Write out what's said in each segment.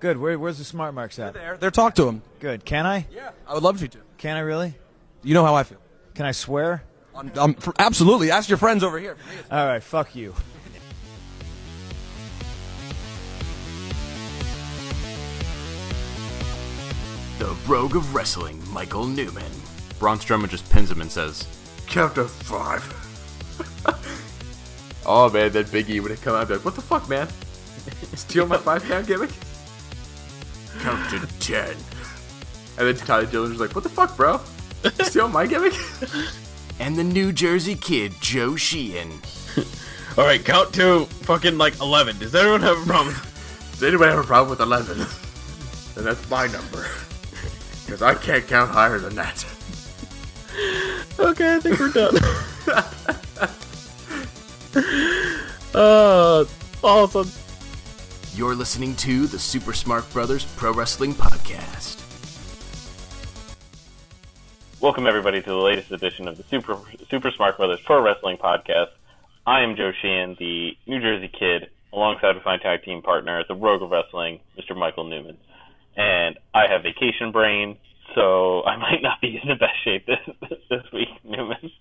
Good. Where, where's the smart marks at? They're there, there. Talk to him. Good. Can I? Yeah, I would love you to. Can I really? You know how I feel. Can I swear? Um, um, for, absolutely. Ask your friends over here. All right. Fuck you. The Rogue of Wrestling, Michael Newman. Braun Strowman just pins him and says, Count to five. Oh man, that Big E would have come out and be like, What the fuck, man? Steal my five pound gimmick? Count to ten. And then Tyler Dillinger's like, What the fuck, bro? Steal my gimmick? And the New Jersey kid, Joe Sheehan. All right, count to fucking like eleven. Does anyone have a problem? Does anybody have a problem with 11? then that's my number. Because I can't count higher than that. okay, I think we're done. uh, awesome. You're listening to the Super Smart Brothers Pro Wrestling Podcast. Welcome everybody to the latest edition of the Super Super Smart Brothers Pro Wrestling Podcast. I am Joe Sheehan, the New Jersey Kid, alongside with my tag team partner, the Rogue of Wrestling, Mr. Michael Newman. And I have vacation brain, so I might not be in the best shape this this week, Newman.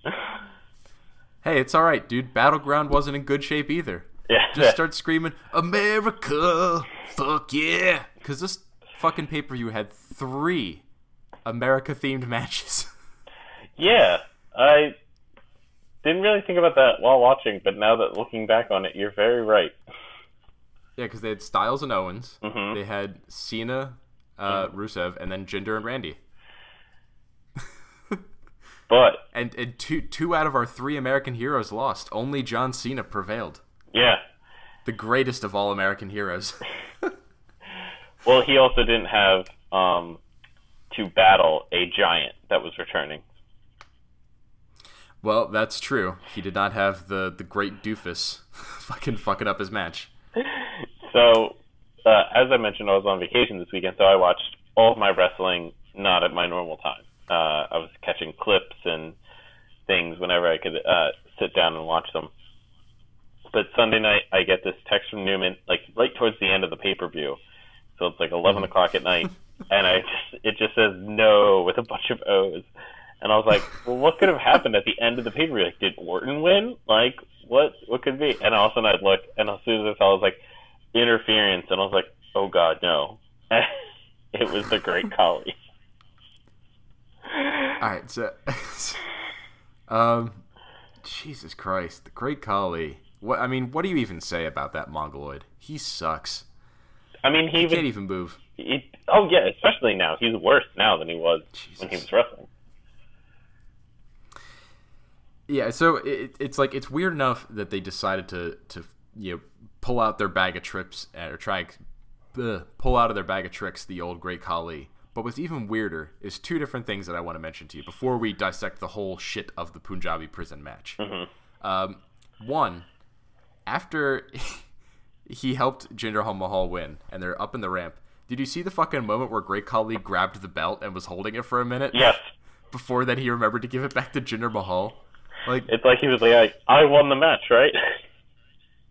Hey, it's alright, dude. Battleground wasn't in good shape either. Yeah, Just start screaming, America! Fuck yeah! because this fucking pay per view had three America themed matches. Yeah, I didn't really think about that while watching, but now that looking back on it, you're very right. yeah, because they had Styles and Owens. Mhm. They had Cena, uh, Rusev, and then Jinder and Randy. But And, and two two out of our three American heroes lost. Only John Cena prevailed. Yeah, The greatest of all American heroes. well, he also didn't have um, to battle a giant that was returning. well, that's true. He did not have the, the great doofus fucking fucking up his match. So, uh, as I mentioned, I was on vacation this weekend, so I watched all of my wrestling not at my normal time. Uh, I was catching clips and things whenever I could uh, sit down and watch them. But Sunday night, I get this text from Newman, like right towards the end of the pay per view. So it's like 11 o'clock at night, and I just, it just says no with a bunch of O's. And I was like, well, what could have happened at the end of the pay per view? Like, did Orton win? Like, what what could be? And all of a sudden I'd look, and as soon as I saw, it was like interference, and I was like, oh god, no. it was the Great Khali. All right, so um, Jesus Christ, the Great Khali. What I mean, what do you even say about that mongoloid? He sucks. I mean, he He was. can't even move. He, oh yeah, especially now. He's worse now than he was when he was wrestling. Yeah, so it, it's like it's weird enough that they decided to to you know pull out their bag of trips or try uh, pull out of their bag of tricks the old Great Khali. But what's even weirder is two different things that I want to mention to you before we dissect the whole shit of the Punjabi prison match. Um, one, after he helped Jinder Mahal win and they're up in the ramp, did you see the fucking moment where Great Khali grabbed the belt and was holding it for a minute? Yes, Before then he remembered to give it back to Jinder Mahal. Like, it's like he was like, I won the match, right?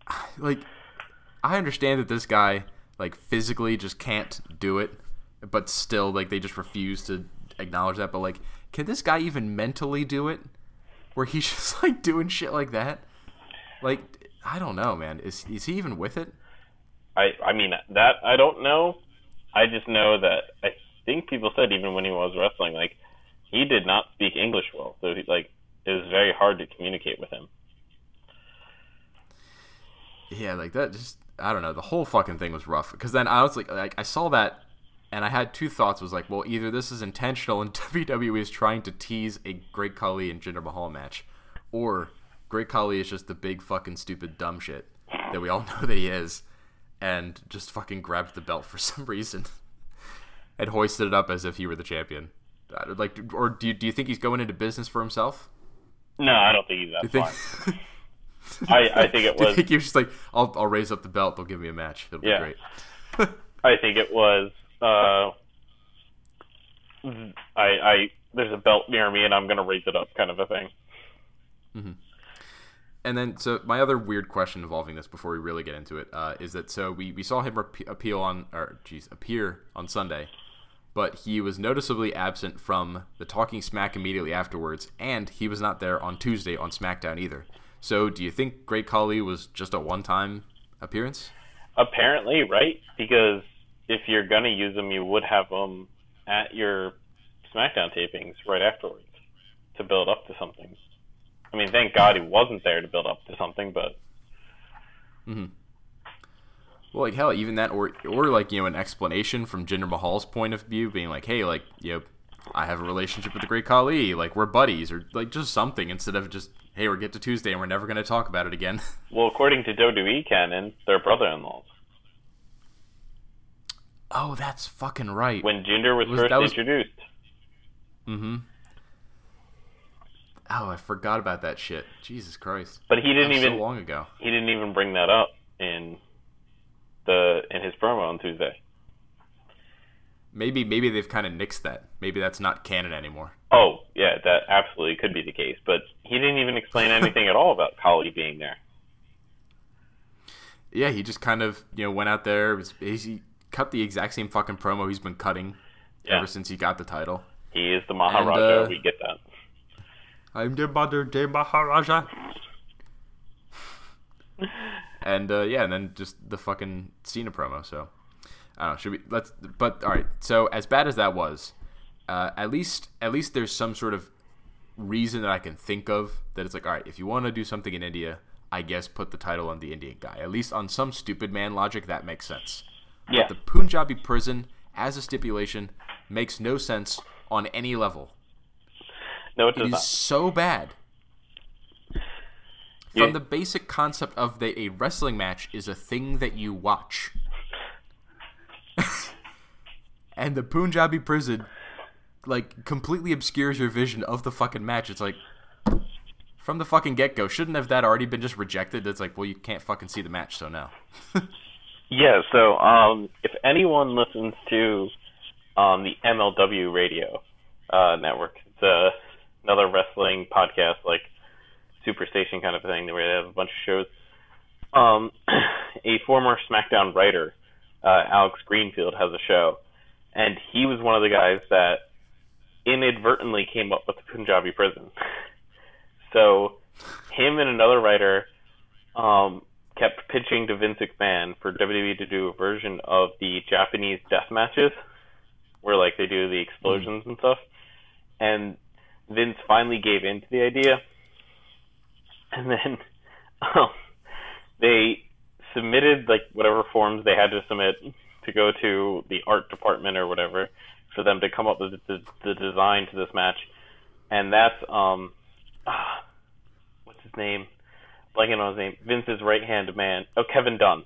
like I understand that this guy like physically just can't do it, but still like they just refuse to acknowledge that. But like, can this guy even mentally do it? Where he's just like doing shit like that? Like, I don't know, man. Is is he even with it? I I mean that I don't know. I just know that I think people said even when he was wrestling, like he did not speak English well, so he, like it was very hard to communicate with him. Yeah, like that. Just I don't know. The whole fucking thing was rough. Because then I was like, like I saw that, and I had two thoughts. Was like, well, either this is intentional and WWE is trying to tease a Great Khali and Jinder Mahal match, or Great Khali is just the big fucking stupid dumb shit that we all know that he is, and just fucking grabbed the belt for some reason and hoisted it up as if he were the champion. Uh, Like, or do you, do you think he's going into business for himself? No, I don't think he's that smart. I I think it do you think he was just like, I'll, I'll raise up the belt. They'll give me a match. It'll Yeah. be great. I think it was uh I I there's a belt near me and I'm gonna raise it up kind of a thing. And then so my other weird question involving this before we really get into it uh, is that so we, we saw him rep- appeal on or geez appear on Sunday, but he was noticeably absent from the Talking Smack immediately afterwards, and he was not there on Tuesday on SmackDown either. So do you think Great Khali was just a one time appearance? Apparently, right? Because if you're gonna use them, you would have them at your SmackDown tapings right afterwards to build up to something. I mean, thank God he wasn't there to build up to something, but hmm Well, like hell, even that, or or like you know, an explanation from Jinder Mahal's point of view, being like, hey, like you know, I have a relationship with the Great Khali, like we're buddies, or like just something instead of just hey, we're get to Tuesday and we're never gonna talk about it again. well, according to WWE canon, they're brother-in-laws. oh, that's fucking right. When Jinder was, Was- first was- introduced, mm-hmm. Oh, I forgot about that shit. Jesus Christ. but he didn't even so long ago. he didn't even bring that up in the in his promo on Tuesday. Maybe maybe they've kind of nixed that. Maybe that's not canon anymore. Oh, yeah, that absolutely could be the case, but he didn't even explain anything at all about Khali being there. Yeah, he just kind of you know went out there. Was he cut the exact same fucking promo he's been cutting Yeah. ever since he got the title. He is the Maharaja. uh, we get. I'm the Modern Day Maharaja. and uh, yeah, and then just the fucking Cena promo. So I don't know. Should we let's? But all right. So as bad as that was, uh, at least at least there's some sort of reason that I can think of that it's like, all right, if you want to do something in India, I guess put the title on the Indian guy. At least on some stupid man logic, that makes sense. Yeah. The Punjabi prison as a stipulation makes no sense on any level. No, it It does is not. so bad. Yeah. From the basic concept of that a wrestling match is a thing that you watch. and the Punjabi prison like completely obscures your vision of the fucking match. It's like from the fucking get go, shouldn't have that already been just rejected? It's like, well, you can't fucking see the match, so no. Yeah, so um, if anyone listens to um, the MLW radio uh, network, uh, another wrestling podcast, like Superstation kind of thing, where they have a bunch of shows. Um, a former SmackDown writer, uh, Alex Greenfield, has a show, and he was one of the guys that inadvertently came up with the Punjabi prison. so, him and another writer um, kept pitching to Vince McMahon for WWE to do a version of the Japanese death matches, where like they do the explosions and stuff. And Vince finally gave in to the idea, and then um, they submitted like whatever forms they had to submit to go to the art department or whatever for them to come up with the, the design to this match, and that's um, ah, what's his name? blanking on his name. Vince's right hand man. Oh, Kevin Dunn.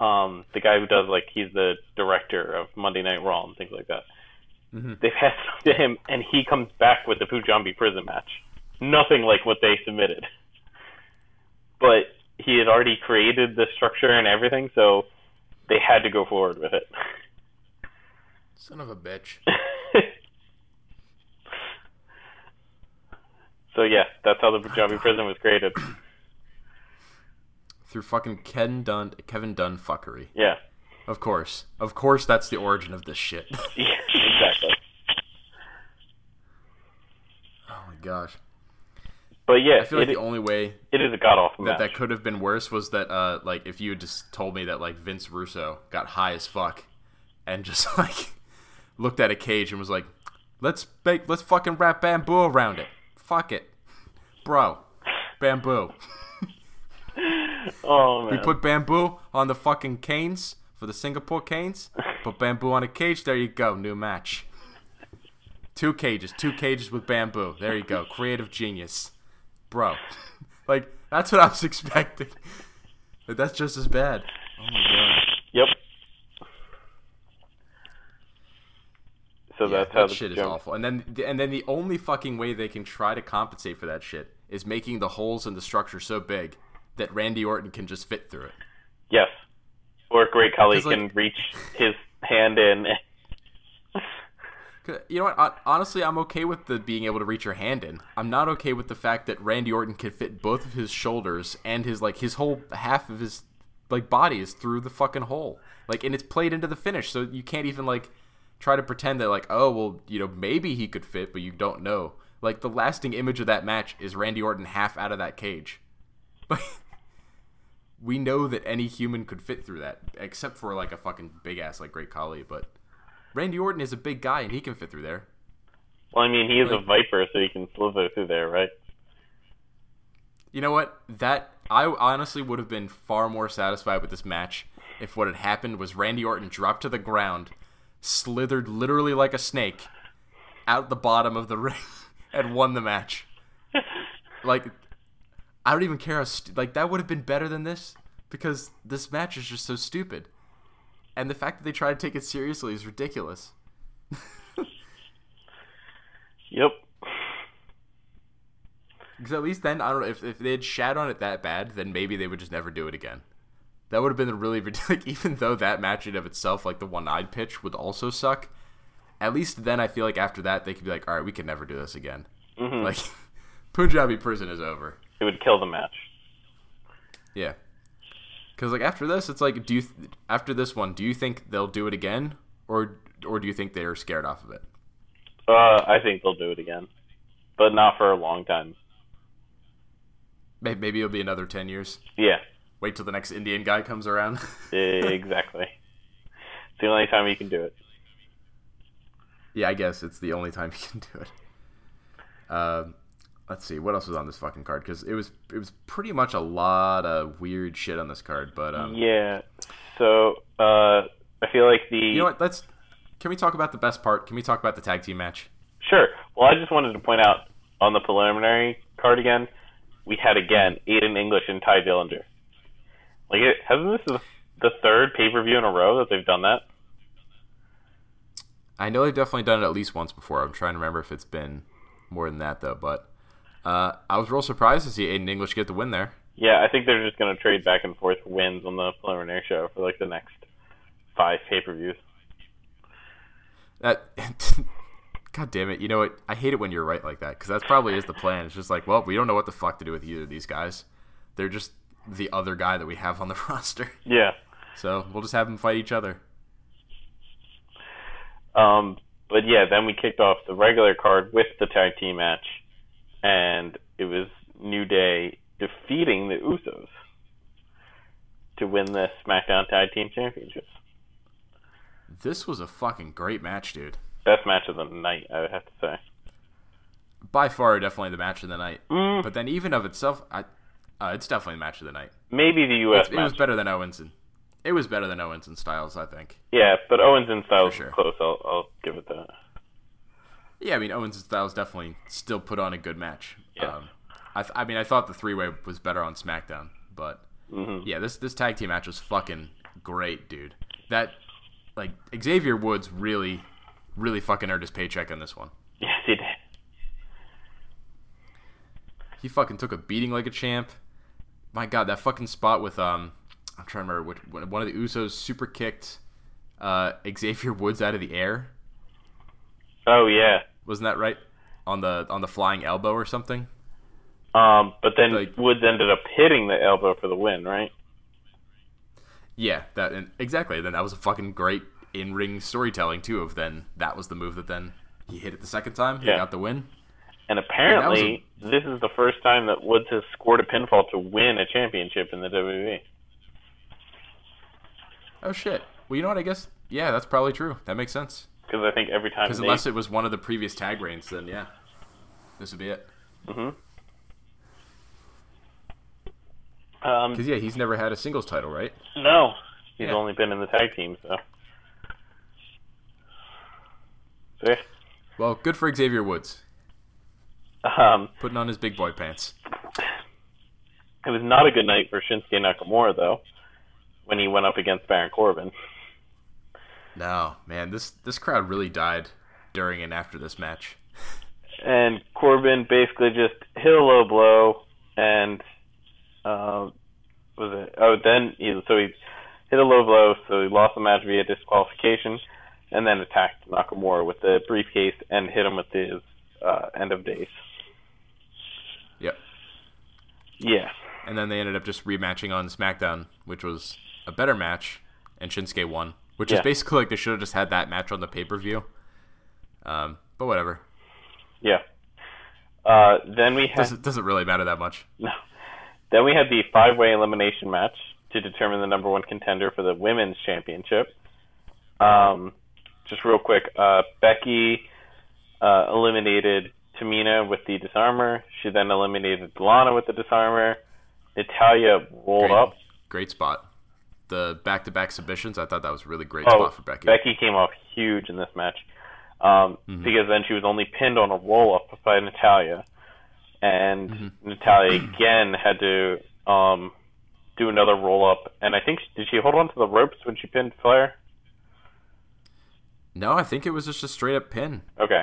Um, the guy who does like he's the director of Monday Night Raw and things like that. They've had stuff to him, and he comes back with the Punjabi prison match. Nothing like what they submitted, but he had already created the structure and everything, so they had to go forward with it. Son of a bitch. so yeah, that's how the Punjabi oh, prison was created. Through fucking Ken Dunn, Kevin Dunn fuckery. Yeah, Of course. Of course that's the origin of this shit. yeah, exactly. oh my gosh. But yeah, I feel like the only way it is a god awful that match. that could have been worse was that uh like if you had just told me that like Vince Russo got high as fuck and just like looked at a cage and was like, "Let's make let's fucking wrap bamboo around it. Fuck it, bro, bamboo. oh man. We put bamboo on the fucking canes for the Singapore canes. Put bamboo on a cage. There you go. New match. Two cages. Two cages with bamboo. There you go. Creative genius, bro. Like that's what I was expecting. But that's just as bad. Oh my god. Yep. So Yeah, that's how that shit is jump- awful. And then and then the only fucking way they can try to compensate for that shit is making the holes in the structure so big that Randy Orton can just fit through it. Yes. Or a Great Khali like- can reach his hand in. You know what? Honestly, I'm okay with the being able to reach your hand in. I'm not okay with the fact that Randy Orton could fit both of his shoulders and his like his whole half of his like body is through the fucking hole. Like, and it's played into the finish, so you can't even like try to pretend that like, oh well, you know, maybe he could fit, but you don't know. Like the lasting image of that match is Randy Orton half out of that cage. Like, we know that any human could fit through that, except for like a fucking big ass like Great Khali, but. Randy Orton is a big guy and he can fit through there. Well, I mean, he is a viper, so he can slither through there, right? You know what? That I honestly would have been far more satisfied with this match if what had happened was Randy Orton dropped to the ground, slithered literally like a snake out the bottom of the ring and won the match. Like I don't even care how stu- like that would have been better than this because this match is just so stupid. And the fact that they try to take it seriously is ridiculous. Yep. Because at least then, I don't know, if, if they had shat on it that bad, then maybe they would just never do it again. That would have been a really ridiculous. Like, even though that match in of itself, like the one eyed pitch, would also suck, at least then I feel like after that, they could be like, all right, we can never do this again. hmm Like, Punjabi prison is over. it would kill the match. Yeah. Because, like, after this, it's like, do you, th- after this one, do you think they'll do it again? Or, or do you think they're scared off of it? Uh, I think they'll do it again, but not for a long time. Maybe, Maybe it'll be another 10 years. Yeah, Wait till the next Indian guy comes around. exactly. it's the only time you can do it. Yeah, I guess it's the only time you can do it. Um, let's see what else was on this fucking card because it was it was pretty much a lot of weird shit on this card. But um, Yeah. So uh, I feel like the you know what? Let's can we talk about the best part? Can we talk about the tag team match? Sure. Well, I just wanted to point out on the preliminary card again, we had again Aiden English and Tye Dillinger. Like, it, hasn't this the, the third pay per view in a row that they've done that? I know they've definitely done it at least once before. I'm trying to remember if it's been more than that though. But uh, I was real surprised to see Aiden English get the win there. Yeah, I think they're just going to trade back and forth wins on the preliminary show for like the next five pay per views. That. God damn it! You know what? I hate it when you're right like that because that probably is the plan. It's just like, well, we don't know what the fuck to do with either of these guys. They're just the other guy that we have on the roster. Yeah. So we'll just have them fight each other. Um, but yeah, then we kicked off the regular card with the tag team match, and it was New Day defeating the Usos to win the SmackDown Tag Team Championships. This was a fucking great match, dude. Best match of the night, I would have to say. By far, definitely the match of the night. Mm, But then, even of itself, I, uh, it's definitely the match of the night. maybe the U.S. It match. was better than Owens and it was better than Owens and Styles, I think. Yeah, but Owens and Styles For sure. close. I'll, I'll give it that. Yeah, I mean Owens and Styles definitely still put on a good match. Yeah. Um, I, th- I mean, I thought the three way was better on SmackDown, but hmm yeah, this this tag team match was fucking great, dude. That like Xavier Woods really, really fucking earned his paycheck on this one. Yes, he did. He fucking took a beating like a champ. My God, that fucking spot with um, I'm trying to remember which one of the Usos super kicked uh Xavier Woods out of the air. Oh yeah. Wasn't that right? On the on the flying elbow or something. Um, but then Like- Woods ended up hitting the elbow for the win, right? Yeah, that and exactly. Then that was a fucking great in ring storytelling too. Of then that was the move that then he hit it the second time. He Yeah. got the win. And apparently, this is the first time that Woods has scored a pinfall to win a championship in the WWE. Oh shit. Well, you know what? I guess yeah, that's probably true. That makes sense. Because I think every time Because unless it was one of the previous tag reigns, then yeah, this would be it. Mhm. Um, Because yeah, he's never had a singles title, right? no, he's Yeah. only been in the tag team, so. So, yeah. Well, good for Xavier Woods Um, putting on his big boy pants. it was not a good night for Shinsuke Nakamura though, when he went up against Baron Corbin. No, man, this this crowd really died during and after this match. and Corbin basically just hit a low blow and uh, was it? Oh, then he so he hit a low blow, so he lost the match via disqualification. and then attacked Nakamura with the briefcase and hit him with his uh, end of days. Yep. Yeah. And then they ended up just rematching on SmackDown, which was a better match, and Shinsuke won. Which is basically like they should have just had that match on the pay per view. Um, but whatever. Yeah. Uh, then we had Doesn't doesn't really matter that much. no. Then we had the five-way elimination match to determine the number one contender for the women's championship. Um, just real quick, uh, Becky uh, eliminated Tamina with the disarmer. She then eliminated Lana with the disarmer. Natalya rolled Great, up. great spot. The back to back submissions, I thought that was a really great Oh, spot for Becky. Becky came off huge in this match um, Mm-hmm. because then she was only pinned on a roll up by Natalya, and Mm-hmm. Natalya again had to um, do another roll up. And I think did she hold on to the ropes when she pinned Flair? No, I think it was just a straight up pin. Okay.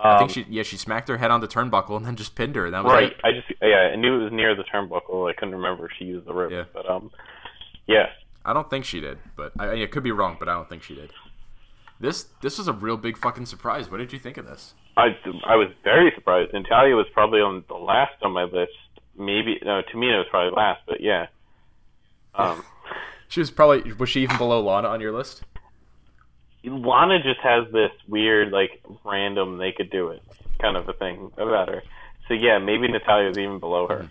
I Um, think she yeah she smacked her head on the turnbuckle and then just pinned her. That was right. it. I just yeah I knew it was near the turnbuckle. I couldn't remember if she used the ropes, Yeah. but um, yeah. I don't think she did, but I, I could be wrong. But I don't think she did. This this was a real big fucking surprise. What did you think of this? I, I was very surprised. Natalya was probably on the last on my list. Maybe no, Tamina was probably last, but yeah. Um, She was probably was she even below Lana on your list? Lana just has this weird, like, random they could do it kind of a thing about her. So yeah, maybe Natalya was even below her.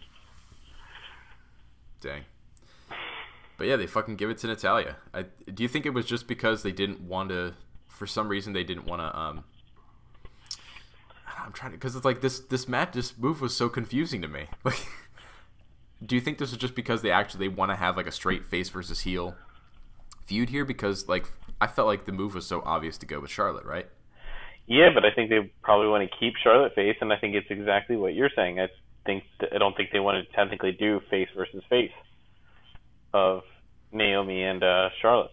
Dang. But yeah, they fucking give it to Natalya. I, do you think it was just because they didn't want to? For some reason, they didn't want to. Um, I'm trying to because it's like this this match this move was so confusing to me. Like, do you think this is just because they actually they want to have like a straight face versus heel feud here? Because like I felt like the move was so obvious to go with Charlotte, right? Yeah, but I think they probably want to keep Charlotte face, and I think it's exactly what you're saying. I think I don't think they want to technically do face versus face of Naomi and uh, Charlotte.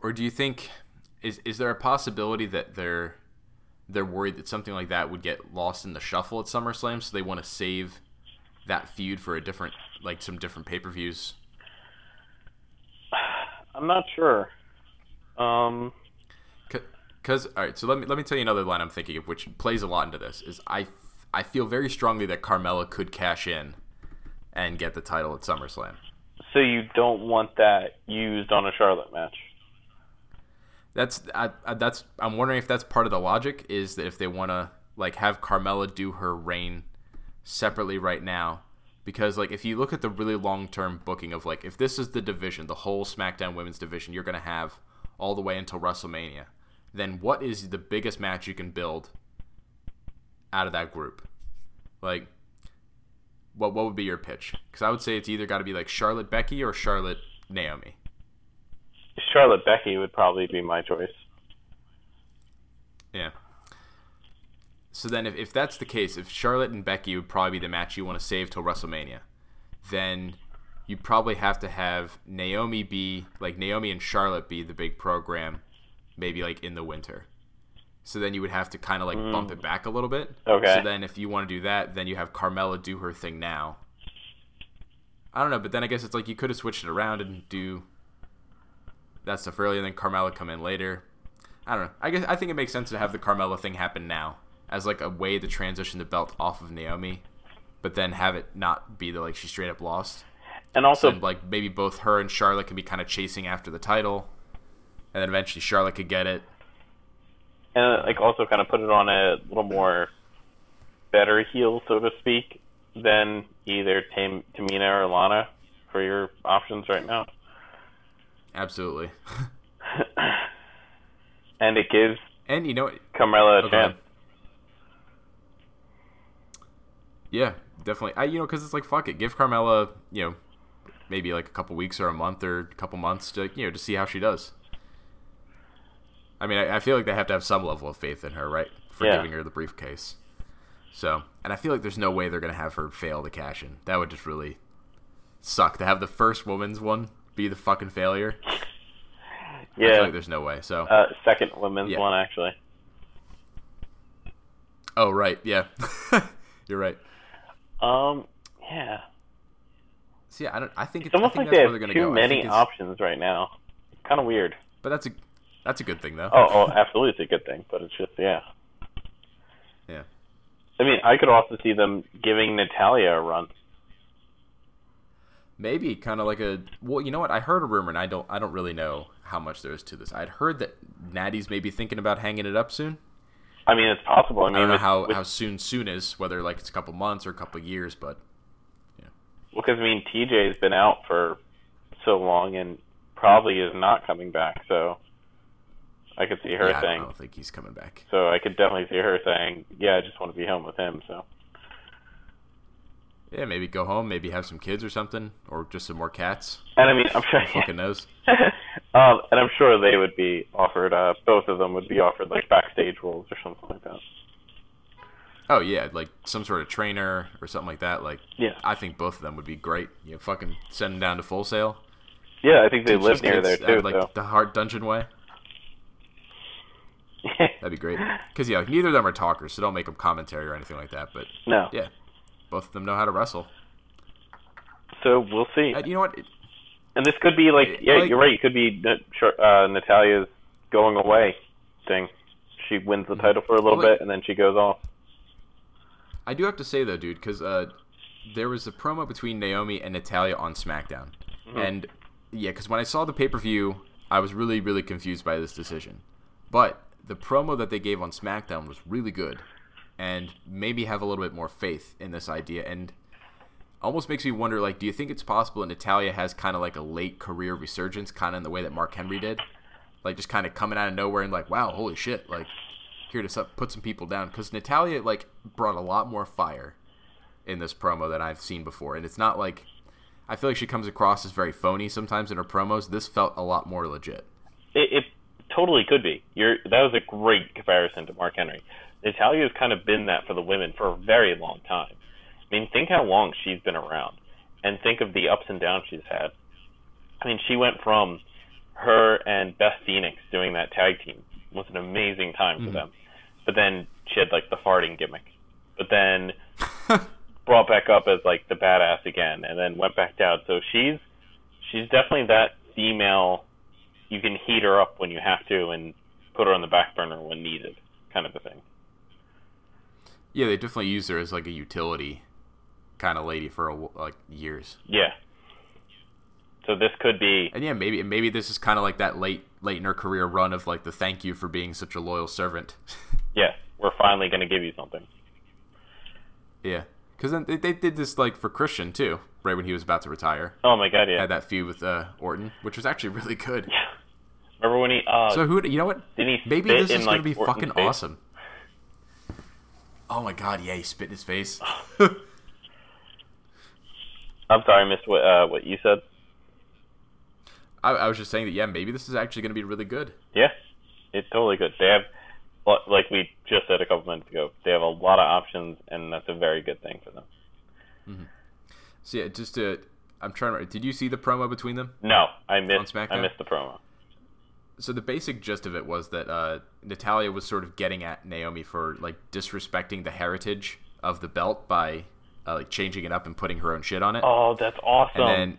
Or do you think is is there a possibility that they're they're worried that something like that would get lost in the shuffle at SummerSlam, so they want to save that feud for a different like some different pay per views? I'm not sure. Um, Because all right, so let me let me tell you another line I'm thinking of, which plays a lot into this. Is I I feel very strongly that Carmella could cash in and get the title at SummerSlam. so you don't want that used on a Charlotte match? That's I, I, that's I'm wondering if that's part of the logic is that if they want to like have Carmella do her reign separately right now because like if you look at the really long-term booking of like if this is the division, the whole SmackDown women's division you're going to have all the way until WrestleMania, then what is the biggest match you can build out of that group? Like what what would be your pitch? Cuz I would say it's either got to be like Charlotte Becky or Charlotte Naomi. Charlotte Becky would probably be my choice. Yeah. So then, if, if that's the case, if Charlotte and Becky would probably be the match you want to save till WrestleMania, then you probably have to have Naomi be like Naomi and Charlotte be the big program, maybe like in the winter. So then you would have to kind of like bump it mm. back a little bit. Okay. So then, if you want to do that, then you have Carmella do her thing now. I don't know, but then I guess it's like you could have switched it around and do that stuff earlier, and then Carmella come in later. I don't know. I guess I think it makes sense to have the Carmella thing happen now as like a way to transition the belt off of Naomi, but then have it not be the like she straight up lost. And also, So like maybe both her and Charlotte can be kind of chasing after the title, and then eventually Charlotte could get it. And like also kind of put it on a little more better heel, so to speak, than either Tam- Tamina or Lana for your options right now. Absolutely. and it gives And you know, Carmella a Oh, go ahead. chance. yeah, definitely. I you know because it's like fuck it, give Carmella you know maybe like a couple weeks or a month or a couple months to you know to see how she does. I mean, I, I feel like they have to have some level of faith in her, right, for Yeah. giving her the briefcase. So, and I feel like there's no way they're gonna have her fail to cash in. That would just really suck to have the first woman's one be the fucking failure. I feel Yeah, like there's no way. So, uh, second woman's Yeah. one actually. oh right, yeah, you're right. Um, yeah. See, I don't. I think It's almost I think like they have too go. Many options right now. Kind of weird. But that's a that's a good thing though. Oh, oh, absolutely, it's a good thing, but it's just yeah. Yeah. I mean, I could also see them giving Natalya a run. Maybe kind of like a well, you know what? I heard a rumor, and I don't I don't really know how much there is to this. I'd heard that Natty's maybe thinking about hanging it up soon. I mean, it's possible. I mean, I don't know with- how, with- how soon soon is, whether like it's a couple months or a couple years, but yeah. Well, because I mean, TJ's been out for so long and probably is not coming back. So I could see her yeah, I, don't, I don't think he's coming back. So I could definitely see her saying, "Yeah, I just want to be home with him." So Yeah, maybe go home, maybe have some kids or something, or just some more cats. and I mean, I'm sure. Fucking knows. um, and I'm sure they would be offered. Uh, both of them would be offered like backstage roles or something like that. Oh yeah, like some sort of trainer or something like that. Like, Yeah. I think both of them would be great. You know, fucking send them down to Full Sail. Yeah, I think they Teach live near there too. like so the Hart Dungeon way. That'd be great. Because yeah, neither of them are talkers, so don't make them commentary or anything like that. But no. yeah, both of them know how to wrestle. So we'll see. And you know what? It- And this could be like, I- yeah, like- you're right. It could be uh, Natalya's going away thing. She wins the title for a little Mm-hmm. Well, bit, and then she goes off. I do have to say though, dude, because uh, there was a promo between Naomi and Natalya on SmackDown, and yeah, because when I saw the pay per view, I was really, really confused by this decision. But the promo that they gave on SmackDown was really good, and maybe have a little bit more faith in this idea, and almost makes me wonder, like, do you think it's possible that Natalya has kind of like a late career resurgence, kind of in the way that Mark Henry did, like just kind of coming out of nowhere and like, wow, holy shit, like here to put some people down because Natalya like brought a lot more fire in this promo than I've seen before, and it's not like I feel like she comes across as very phony sometimes in her promos. This felt a lot more legit. It, it totally could be. You're that was a great comparison to Mark Henry. Natalya's kind of been that for the women for a very long time. I mean, think how long she's been around, and think of the ups and downs she's had. I mean, she went from her and Beth Phoenix doing that tag team was an amazing time for hmm. them, but then she had like the farting gimmick, but then brought back up as like the badass again, and then went back down. So she's she's definitely that female. You can heat her up when you have to, and put her on the back burner when needed, kind of a thing. Yeah, they definitely use her as like a utility kind of lady for a, like years. Yeah. So this could be And yeah, maybe maybe this is kind of like that late late in her career run of like the thank you for being such a loyal servant. yeah. We're finally going to give you something. yeah, because then they, they did this like for Christian too, right when he was about to retire. Oh my god, yeah. Had that feud with uh, Orton, which was actually really good. Remember when he? Uh, So who? You know what? Didn't he Maybe this is gonna be Orton's fucking face? awesome. Oh my god! Yeah, he spit in his face. I'm sorry, I missed what uh, what you said. I, I was just saying that. Yeah, maybe this is actually gonna be really good. Yeah, it's totally good. They have, like we just said a couple minutes ago, they have a lot of options, and that's a very good thing for them. So yeah, just to, I'm trying to. Did you see the promo between them? No, I missed. I missed the promo. So the basic gist of it was that uh, Natalya was sort of getting at Naomi for like disrespecting the heritage of the belt by uh, like changing it up and putting her own shit on it. Oh, that's awesome. and then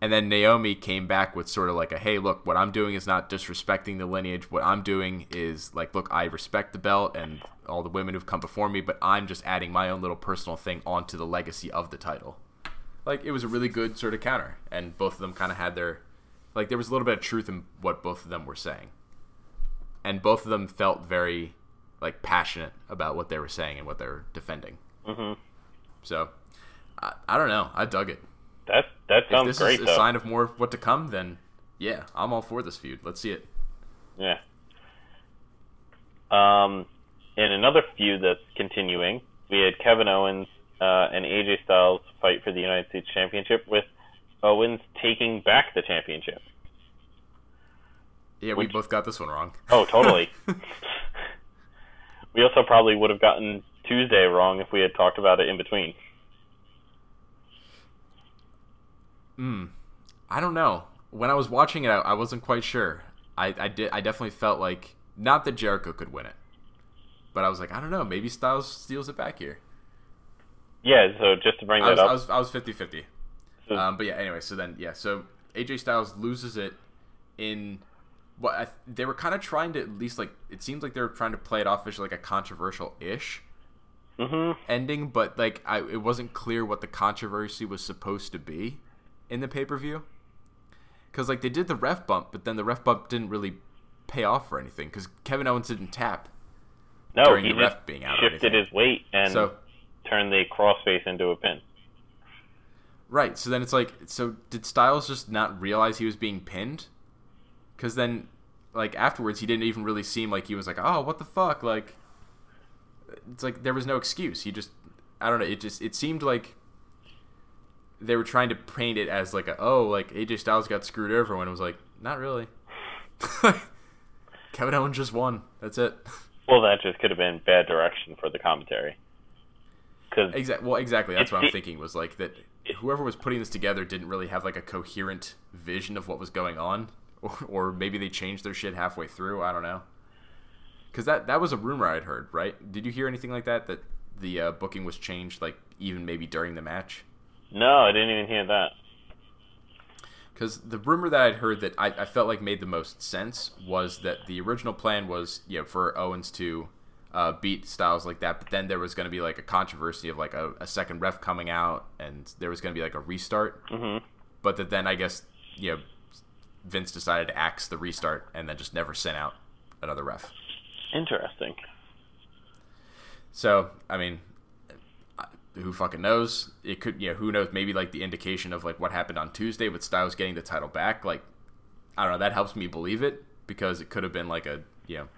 and then Naomi came back with sort of like a hey look what I'm doing is not disrespecting the lineage what I'm doing is like look I respect the belt and all the women who've come before me but I'm just adding my own little personal thing onto the legacy of the title like it was a really good sort of counter and both of them kind of had their like there was a little bit of truth in what both of them were saying and both of them felt very like passionate about what they were saying and what they were defending mm-hmm. so I, I don't know I dug it that that sounds if this great is a though. sign of more of what to come, then yeah, I'm all for this feud. Let's see it. Yeah. Um, in another feud that's continuing, we had Kevin Owens uh, and AJ Styles fight for the United States Championship, with Owens taking back the championship. Yeah, we Which- both got this one wrong. Oh, totally. we also probably would have gotten Tuesday wrong if we had talked about it in between. Hmm. I don't know. When I was watching it, I, I wasn't quite sure. I, I did. I definitely felt like not that Jericho could win it, but I was like, I don't know. Maybe Styles steals it back here. Yeah, so just to bring I that was, up, I was, I was 50-50. Um, but yeah, anyway, so then yeah, so AJ Styles loses it in what I, they were kind of trying to at least like it seems like they were trying to play it off as like a controversial ish Mhm. ending, but like I it wasn't clear what the controversy was supposed to be in the pay per view. Because like they did the ref bump, but then the ref bump didn't really pay off for anything because Kevin Owens didn't tap. No, during he the just ref being out shifted his weight and So turned the crossface into a pin. Right. So then it's like, so did Styles just not realize he was being pinned? Because then, like afterwards, he didn't even really seem like he was like, oh, what the fuck? Like, it's like there was no excuse. He just, I don't know. It just, it seemed like they were trying to paint it as like a, oh, like AJ Styles got screwed over when it was like, not really. Kevin Owens just won. That's it. Well, that just could have been bad direction for the commentary. Because Exactly. Well, exactly. That's what I'm thinking. Was like that. Whoever was putting this together didn't really have like a coherent vision of what was going on, or, or maybe they changed their shit halfway through. I don't know. Because that that was a rumor I'd heard. Right? Did you hear anything like that? That the uh, booking was changed, like even maybe during the match. no, I didn't even hear that. Because the rumor that I'd heard that I, I felt like made the most sense was that the original plan was, you know, for Owens to uh, beat Styles like that, but then there was going to be like a controversy of like a, a second ref coming out, and there was going to be like a restart. hmm But that then I guess you know Vince decided to axe the restart and then just never sent out another ref. Interesting. So I mean, uh, who fucking knows? It could, you know, who knows? Maybe like the indication of like what happened on Tuesday with Styles getting the title back. Like, I don't know. That helps me believe it because it could have been like a, you know,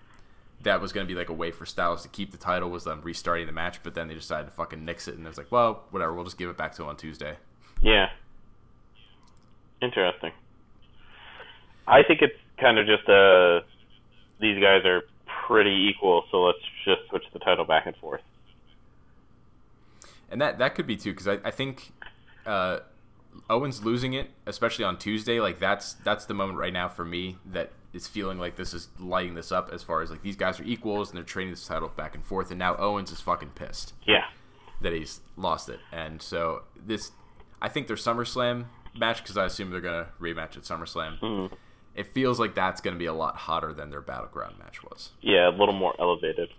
that was going to be like a way for Styles to keep the title was them restarting the match, but then they decided to fucking nix it and it was like, well, whatever. We'll just give it back to him on Tuesday. Yeah. Interesting. I think it's kind of just uh these guys are pretty equal, so let's just switch the title back and forth. And that that could be too, because I, I think uh, Owens losing it, especially on Tuesday, like that's that's the moment right now for me that is feeling like this is lighting this up as far as like these guys are equals and they're trading this title back and forth, and now Owens is fucking pissed Yeah. that he's lost it, and so this, I think their SummerSlam match because I assume they're gonna rematch at SummerSlam. Mhm. It feels like that's gonna be a lot hotter than their battleground match was. Yeah, a little more elevated.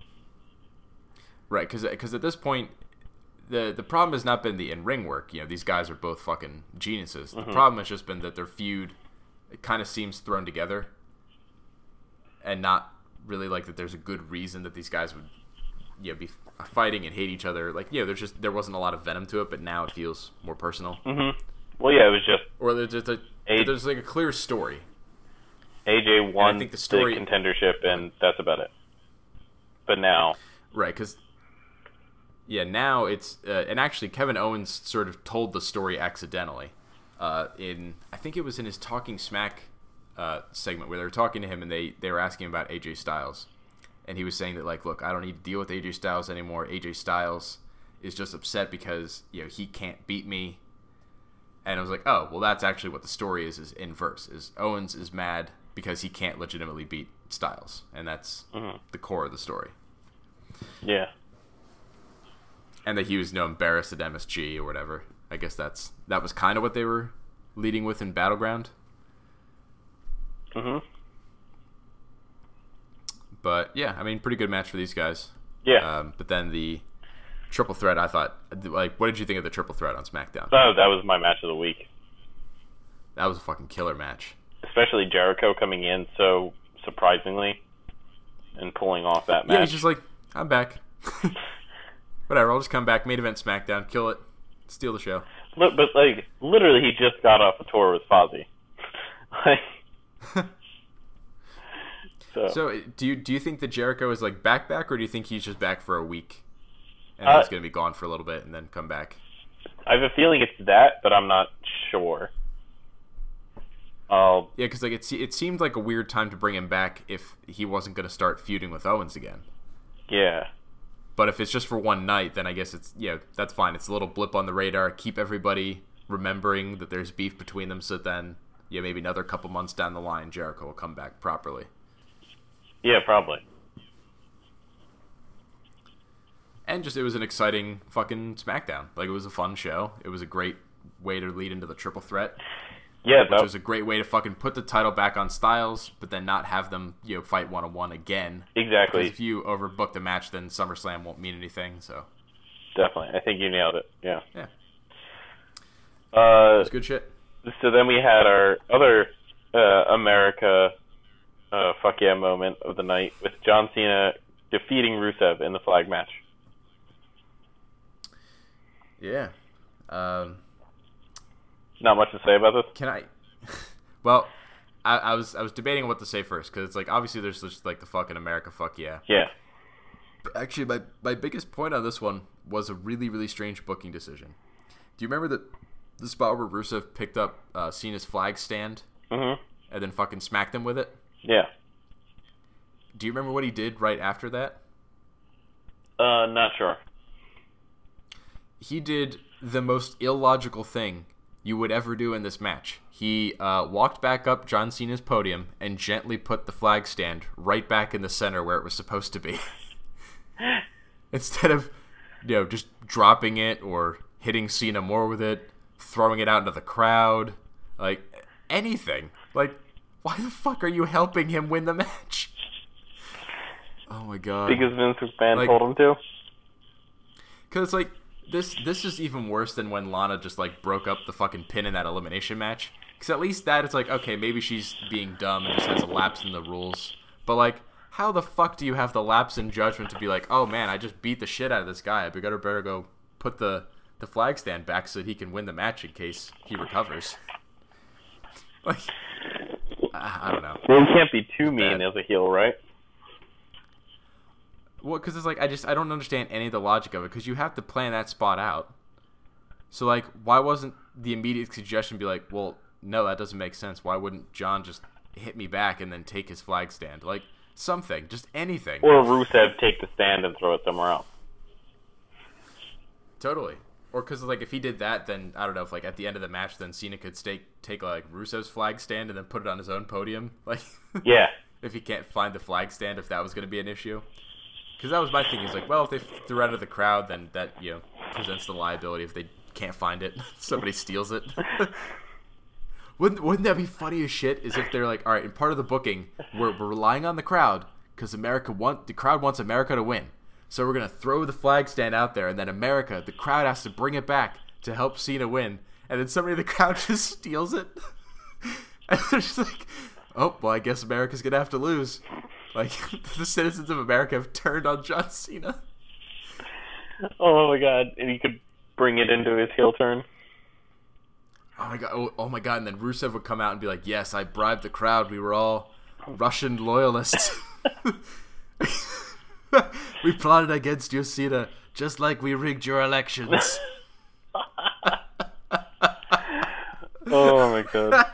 Right, because at this point, the the problem has not been the in ring work. You know, these guys are both fucking geniuses. The problem has just been that their feud it kind of seems thrown together, and not really like that. There's a good reason that these guys would, you know, be fighting and hate each other. Like, yeah, there's just there wasn't a lot of venom to it, but now it feels more personal. Mm-hmm. Well, yeah, it was just Or there's just a Eight. there's like a clear story. AJ won think the story- contendership, and that's about it. But now, Right, because yeah, now it's uh, and actually Kevin Owens sort of told the story accidentally. Uh, in I think it was in his Talking Smack uh, segment where they were talking to him and they they were asking about AJ Styles, and he was saying that like, look, I don't need to deal with AJ Styles anymore. AJ Styles is just upset because you know he can't beat me. And I was like, oh, well, that's actually what the story is. Is inverse. Is Owens is mad because he can't legitimately beat Styles, and that's the core of the story yeah, and that he was you know, embarrassed at MSG or whatever. I guess that's that was kind of what they were leading with in Battleground. hmm But yeah, I mean, pretty good match for these guys. yeah. Um, but then the triple threat, I thought, like, what did you think of the triple threat on SmackDown? so that was my match of the week. That was a fucking killer match. Especially Jericho coming in so surprisingly and pulling off that match. Yeah, he's just like, I'm back. Whatever, I'll just come back, main event SmackDown, kill it, steal the show. Look, but like literally, he just got off a tour with Fozzy. like, so, So, do you do you think that Jericho is like back back, or do you think he's just back for a week and Uh, he's gonna be gone for a little bit and then come back? I have a feeling it's that, but I'm not sure. I'll Yeah, because like it, it seemed like a weird time to bring him back if he wasn't going to start feuding with Owens again. yeah, But if it's just for one night, then I guess it's yeah, that's fine. It's a little blip on the radar. Keep everybody remembering that there's beef between them, so then yeah, maybe another couple months down the line, Jericho will come back properly. yeah, probably. And just it was an exciting fucking SmackDown. Like it was a fun show. It was a great way to lead into the triple threat, Yeah, which that was a great way to fucking put the title back on Styles, but then not have them you know fight one on one again. exactly. Because if you overbook the match, then SummerSlam won't mean anything. So Definitely. I think you nailed it. Yeah. yeah, Uh, it's good shit. so then we had our other uh, America uh, fuck yeah moment of the night with John Cena defeating Rusev in the flag match. Yeah. Um, Not much to say about this. Can I? well, I, I was I was debating what to say first because it's like obviously there's just like the fucking America fuck yeah. Yeah. Actually, my my biggest point on this one was a really really strange booking decision. Do you remember the the spot where Rusev picked up uh, Cena's flag stand Mhm. and then fucking smacked him with it? Yeah. Do you remember what he did right after that? Uh, not sure. he did the most illogical thing you would ever do in this match. He uh, walked back up John Cena's podium and gently put the flag stand right back in the center where it was supposed to be. Instead of, you know, just dropping it or hitting Cena more with it, throwing it out into the crowd, like anything. Like, why the fuck are you helping him win the match? Oh my god. Because Vince McMahon Like- told him to. Cause like this this is even worse than when Lana just like broke up the fucking pin in that elimination match. Cause at least that it's like okay maybe she's being dumb and just has a lapse in the rules. But like how the fuck do you have the lapse in judgment to be like oh man I just beat the shit out of this guy I better better go put the the flag stand back so that he can win the match in case he recovers. Like I I don't know. Well, you can't be too mean as a heel, right? Well, because it's like I just I don't understand any of the logic of it because you have to plan that spot out. So like, why wasn't the immediate suggestion be like, well, no, that doesn't make sense. Why wouldn't John just hit me back and then take his flag stand? Like something, just anything. Or Rusev take the stand and throw it somewhere else. Totally. Or because like if he did that, then I don't know if like at the end of the match, then Cena could stake, take like Rusev's flag stand and then put it on his own podium. Like Yeah. if he can't find the flag stand, if that was going to be an issue. Because that was my thing. Is like, well, if they threw it out of the crowd, then that you know presents the liability if they can't find it, somebody steals it. wouldn't Wouldn't that be funny as shit? Is if they're like, all right, in part of the booking, we're we're relying on the crowd because America want the crowd wants America to win, so we're gonna throw the flag stand out there, and then America, the crowd has to bring it back to help Cena win, and then somebody in the crowd just steals it. and they're just like, oh, well, I guess America's gonna have to lose. Like the citizens of America have turned on John Cena. Oh my god. And he could bring it into his heel turn. Oh my god! Oh, oh my god! And then Rusev would come out and be like, "Yes, I bribed the crowd. We were all Russian loyalists. we plotted against you, Cena, just like we rigged your elections." Oh my god.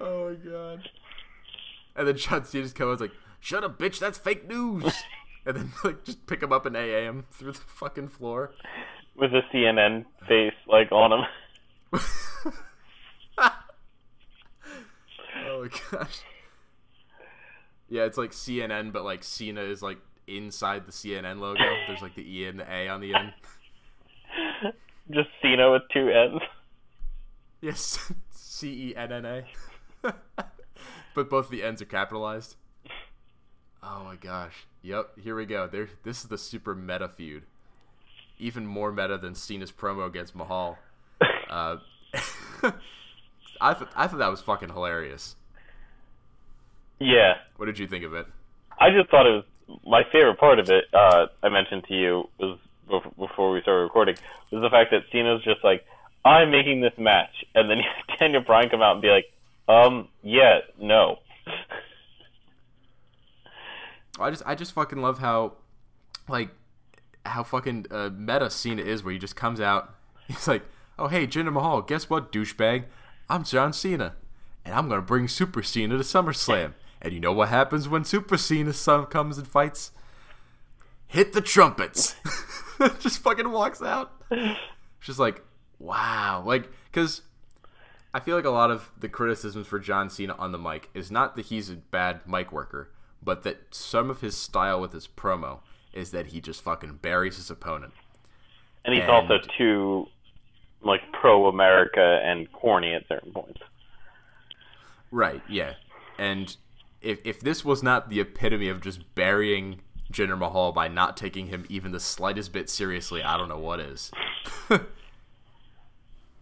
oh my god! And then John Cena just comes like, "Shut up, bitch! That's fake news." and then like just pick him up and AA him through the fucking floor. With a CNN face like on him. Oh my gosh. Yeah, it's like CNN, but like Cena is like inside the CNN logo. There's like the E and the A on the end. Just Cena with two N's. Yes, C E N N A. But both the ends are capitalized. Oh my gosh. Yep, here we go. There this is the super meta feud. Even more meta than Cena's promo against Mahal. Uh, I th- I thought that was fucking hilarious. Yeah. What did you think of it? I just thought it was my favorite part of it. Uh, I mentioned to you was before we started recording was the fact that Cena's just like, "I'm making this match," and then Daniel Bryan come out and be like, "Um, yeah, no." I just I just fucking love how like how fucking uh, meta Cena is where he just comes out. He's like oh hey Jinder Mahal guess what douchebag? I'm John Cena and I'm gonna bring Super Cena to SummerSlam. And you know what happens when Super Cena comes and fights? Hit the trumpets. Just fucking walks out. Just like wow like because I feel like a lot of the criticisms for John Cena on the mic is not that he's a bad mic worker, but that some of his style with his promo is that he just fucking buries his opponent. And he's And- also too like pro America and corny at certain points. Right, yeah. And if if this was not the epitome of just burying Jinder Mahal by not taking him even the slightest bit seriously, I don't know what is.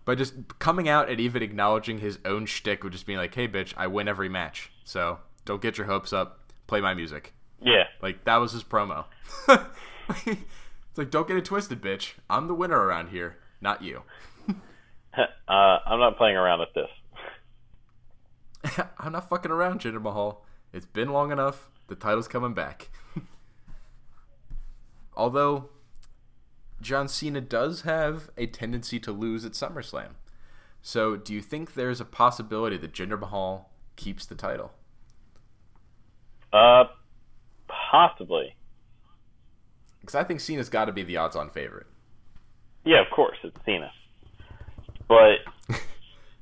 by just coming out and even acknowledging his own shtick with just being like, "Hey, bitch, I win every match, so don't get your hopes up. Play my music." Yeah, Like that was his promo. it's like, don't get it twisted, bitch. I'm the winner around here, not you. uh, I'm not playing around with this. I'm not fucking around, Jinder Mahal. It's been long enough. The title's coming back. Although John Cena does have a tendency to lose at SummerSlam. So, do you think there's a possibility that Jinder Mahal keeps the title? Uh, possibly. Because I think Cena's got to be the odds-on favorite. Yeah, of course, it's Cena. But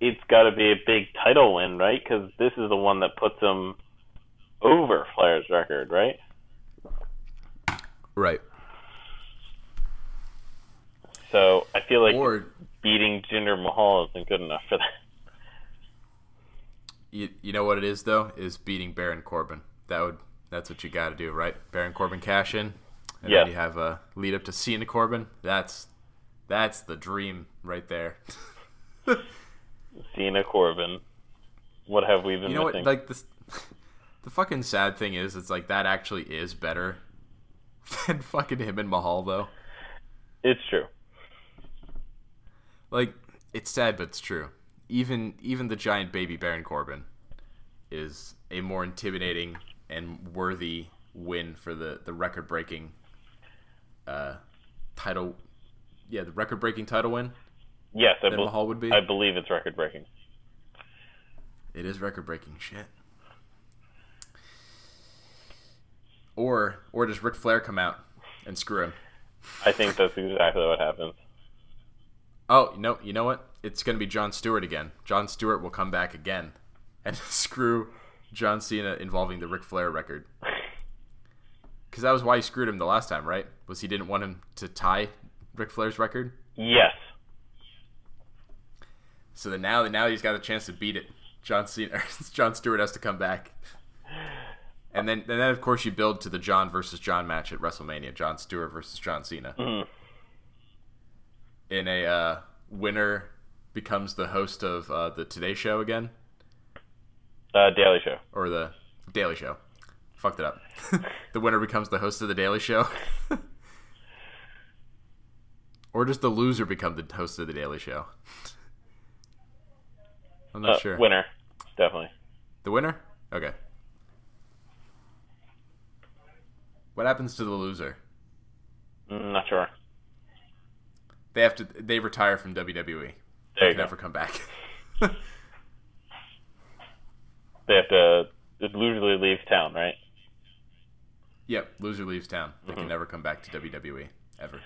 it's got to be a big title win, right? Because this is the one that puts him over Flair's record, right? Right. So I feel like Or beating Jinder Mahal isn't good enough for that. you, you know what it is though is beating Baron Corbin. That would that's what you got to do, right? Baron Corbin cash in, and Yeah. then you have a lead up to Cena Corbin. That's that's the dream right there. Cena Corbin. What have we been you know missing? what? Like this, the fucking sad thing is, it's like that actually is better than fucking him and Mahal though. it's true. Like it's sad, but it's true. Even even the giant baby Baron Corbin is a more intimidating and worthy win for the the record breaking uh title. Yeah, the record breaking title win. Yes, I, Mahal would be. I believe it's record breaking. It is record breaking shit. Or or does Ric Flair come out and screw him? I think that's exactly what happens. Oh, you know, you know what? It's going to be Jon Stewart again. Jon Stewart will come back again and screw John Cena involving the Ric Flair record. Because that was why he screwed him the last time, right? Was he didn't want him to tie Ric Flair's record? Yes. So then now, now he's got a chance to beat it. John Cena, Jon Stewart has to come back. And then, and then of course, you build to the John versus John match at WrestleMania. Jon Stewart versus John Cena. Mhm. In a uh, winner becomes the host of uh, the Today Show again, Uh, Daily Show. or the Daily Show. Fucked it up. the winner becomes the host of the Daily Show. or does the loser become the host of the Daily Show? I'm not Uh, sure. Winner. Definitely. The winner? Okay. What happens to the loser? Mm, not sure. They have to. They retire from WWE. They can go. never come back. They have to. It usually leaves town, right? yep. Loser leaves town. They Mm-hmm. can never come back to WWE ever.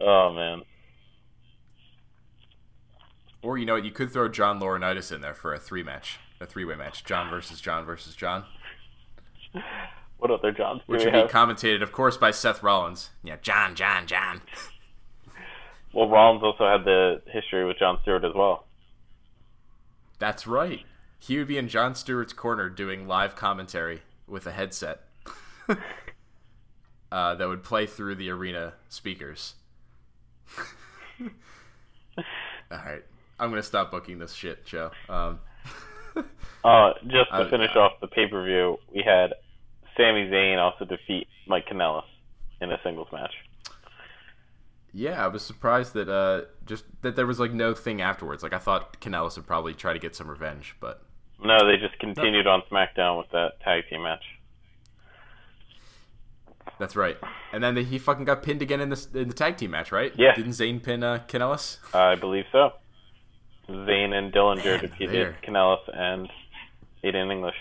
Oh man. Or you know what? You could throw John Laurinaitis in there for a three match, a three way match. John versus John versus John, What other do which would be have? commentated, of course, by Seth Rollins. Yeah, John, John, John. well, Rollins also had the history with Jon Stewart as well. That's right. He would be in Jon Stewart's corner doing live commentary with a headset uh, that would play through the arena speakers. All right, I'm gonna stop booking this shit show. Um, Uh, just to finish off the pay per view, we had Sami Zayn also defeat Mike Kanellis in a singles match. yeah, I was surprised that uh, just that there was like no thing afterwards. Like I thought Kanellis would probably try to get some revenge, but No, they just continued on SmackDown with that tag team match. that's right. And then he fucking got pinned again in the in the tag team match, right? Yeah. Didn't Zayn pin uh, Kanellis? I believe so. Zayn and Dillinger defeated there. Kanellis and Aiden English.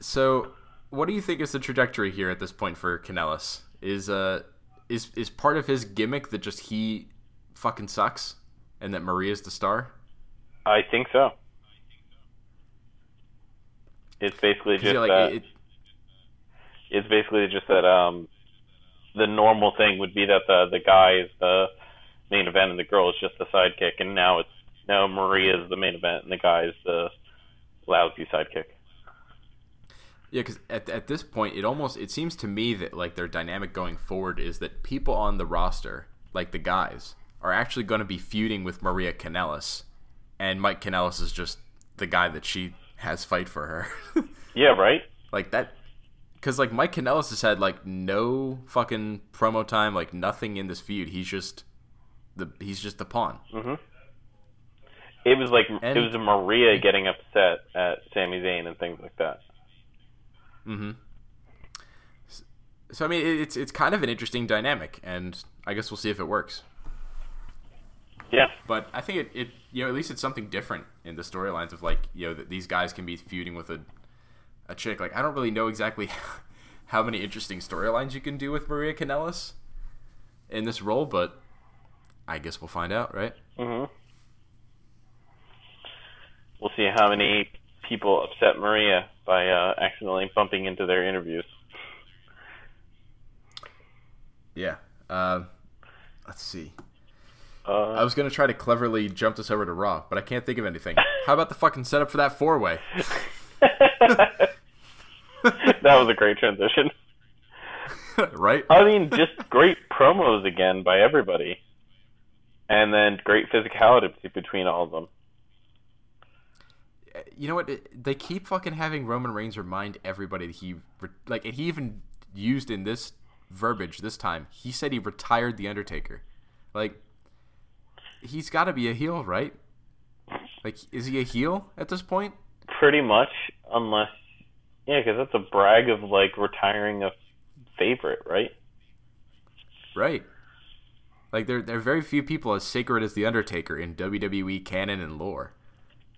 So, what do you think is the trajectory here at this point for Kanellis? Is uh is is part of his gimmick that just he fucking sucks and that Maria's the star? I think so. It's basically just like that. it, it's basically just that um the normal thing would be that the the guy is the main event and the girl is just the sidekick, and now it's now Maria is the main event and the guy is the lousy sidekick. Yeah, because at, at this point, it almost it seems to me that like their dynamic going forward is that people on the roster, like the guys, are actually going to be feuding with Maria Kanellis, and Mike Kanellis is just the guy that she has fight for her. Yeah, right. like that, because like Mike Kanellis has had like no fucking promo time, like nothing in this feud. He's just the he's just the pawn. Mm-hmm. It was like And- it was Maria getting upset at Sami Zayn and things like that. So I mean, it's it's kind of an interesting dynamic, and I guess we'll see if it works. Yeah. But I think it, it you know at least it's something different in the storylines of like you know that these guys can be feuding with a a chick. Like I don't really know exactly how many interesting storylines you can do with Maria Kanellis in this role, but I guess we'll find out, right? hmm We'll see how many people upset Maria by uh, accidentally bumping into their interviews. Yeah. Um, let's see. Uh, I was gonna try to cleverly jump this over to Raw, but I can't think of anything. How about the fucking setup for that four way? that was a great transition. right? I mean, just great promos again by everybody, and then great physicality between all of them. You know what? They keep fucking having Roman Reigns remind everybody that he like, and he even used in this verbiage this time. He said he retired the Undertaker. Like, he's got to be a heel, right? Like, is he a heel at this point? Pretty much, unless yeah, because that's a brag of like retiring a favorite, right? Right. Like, there there are very few people as sacred as the Undertaker in WWE canon and lore,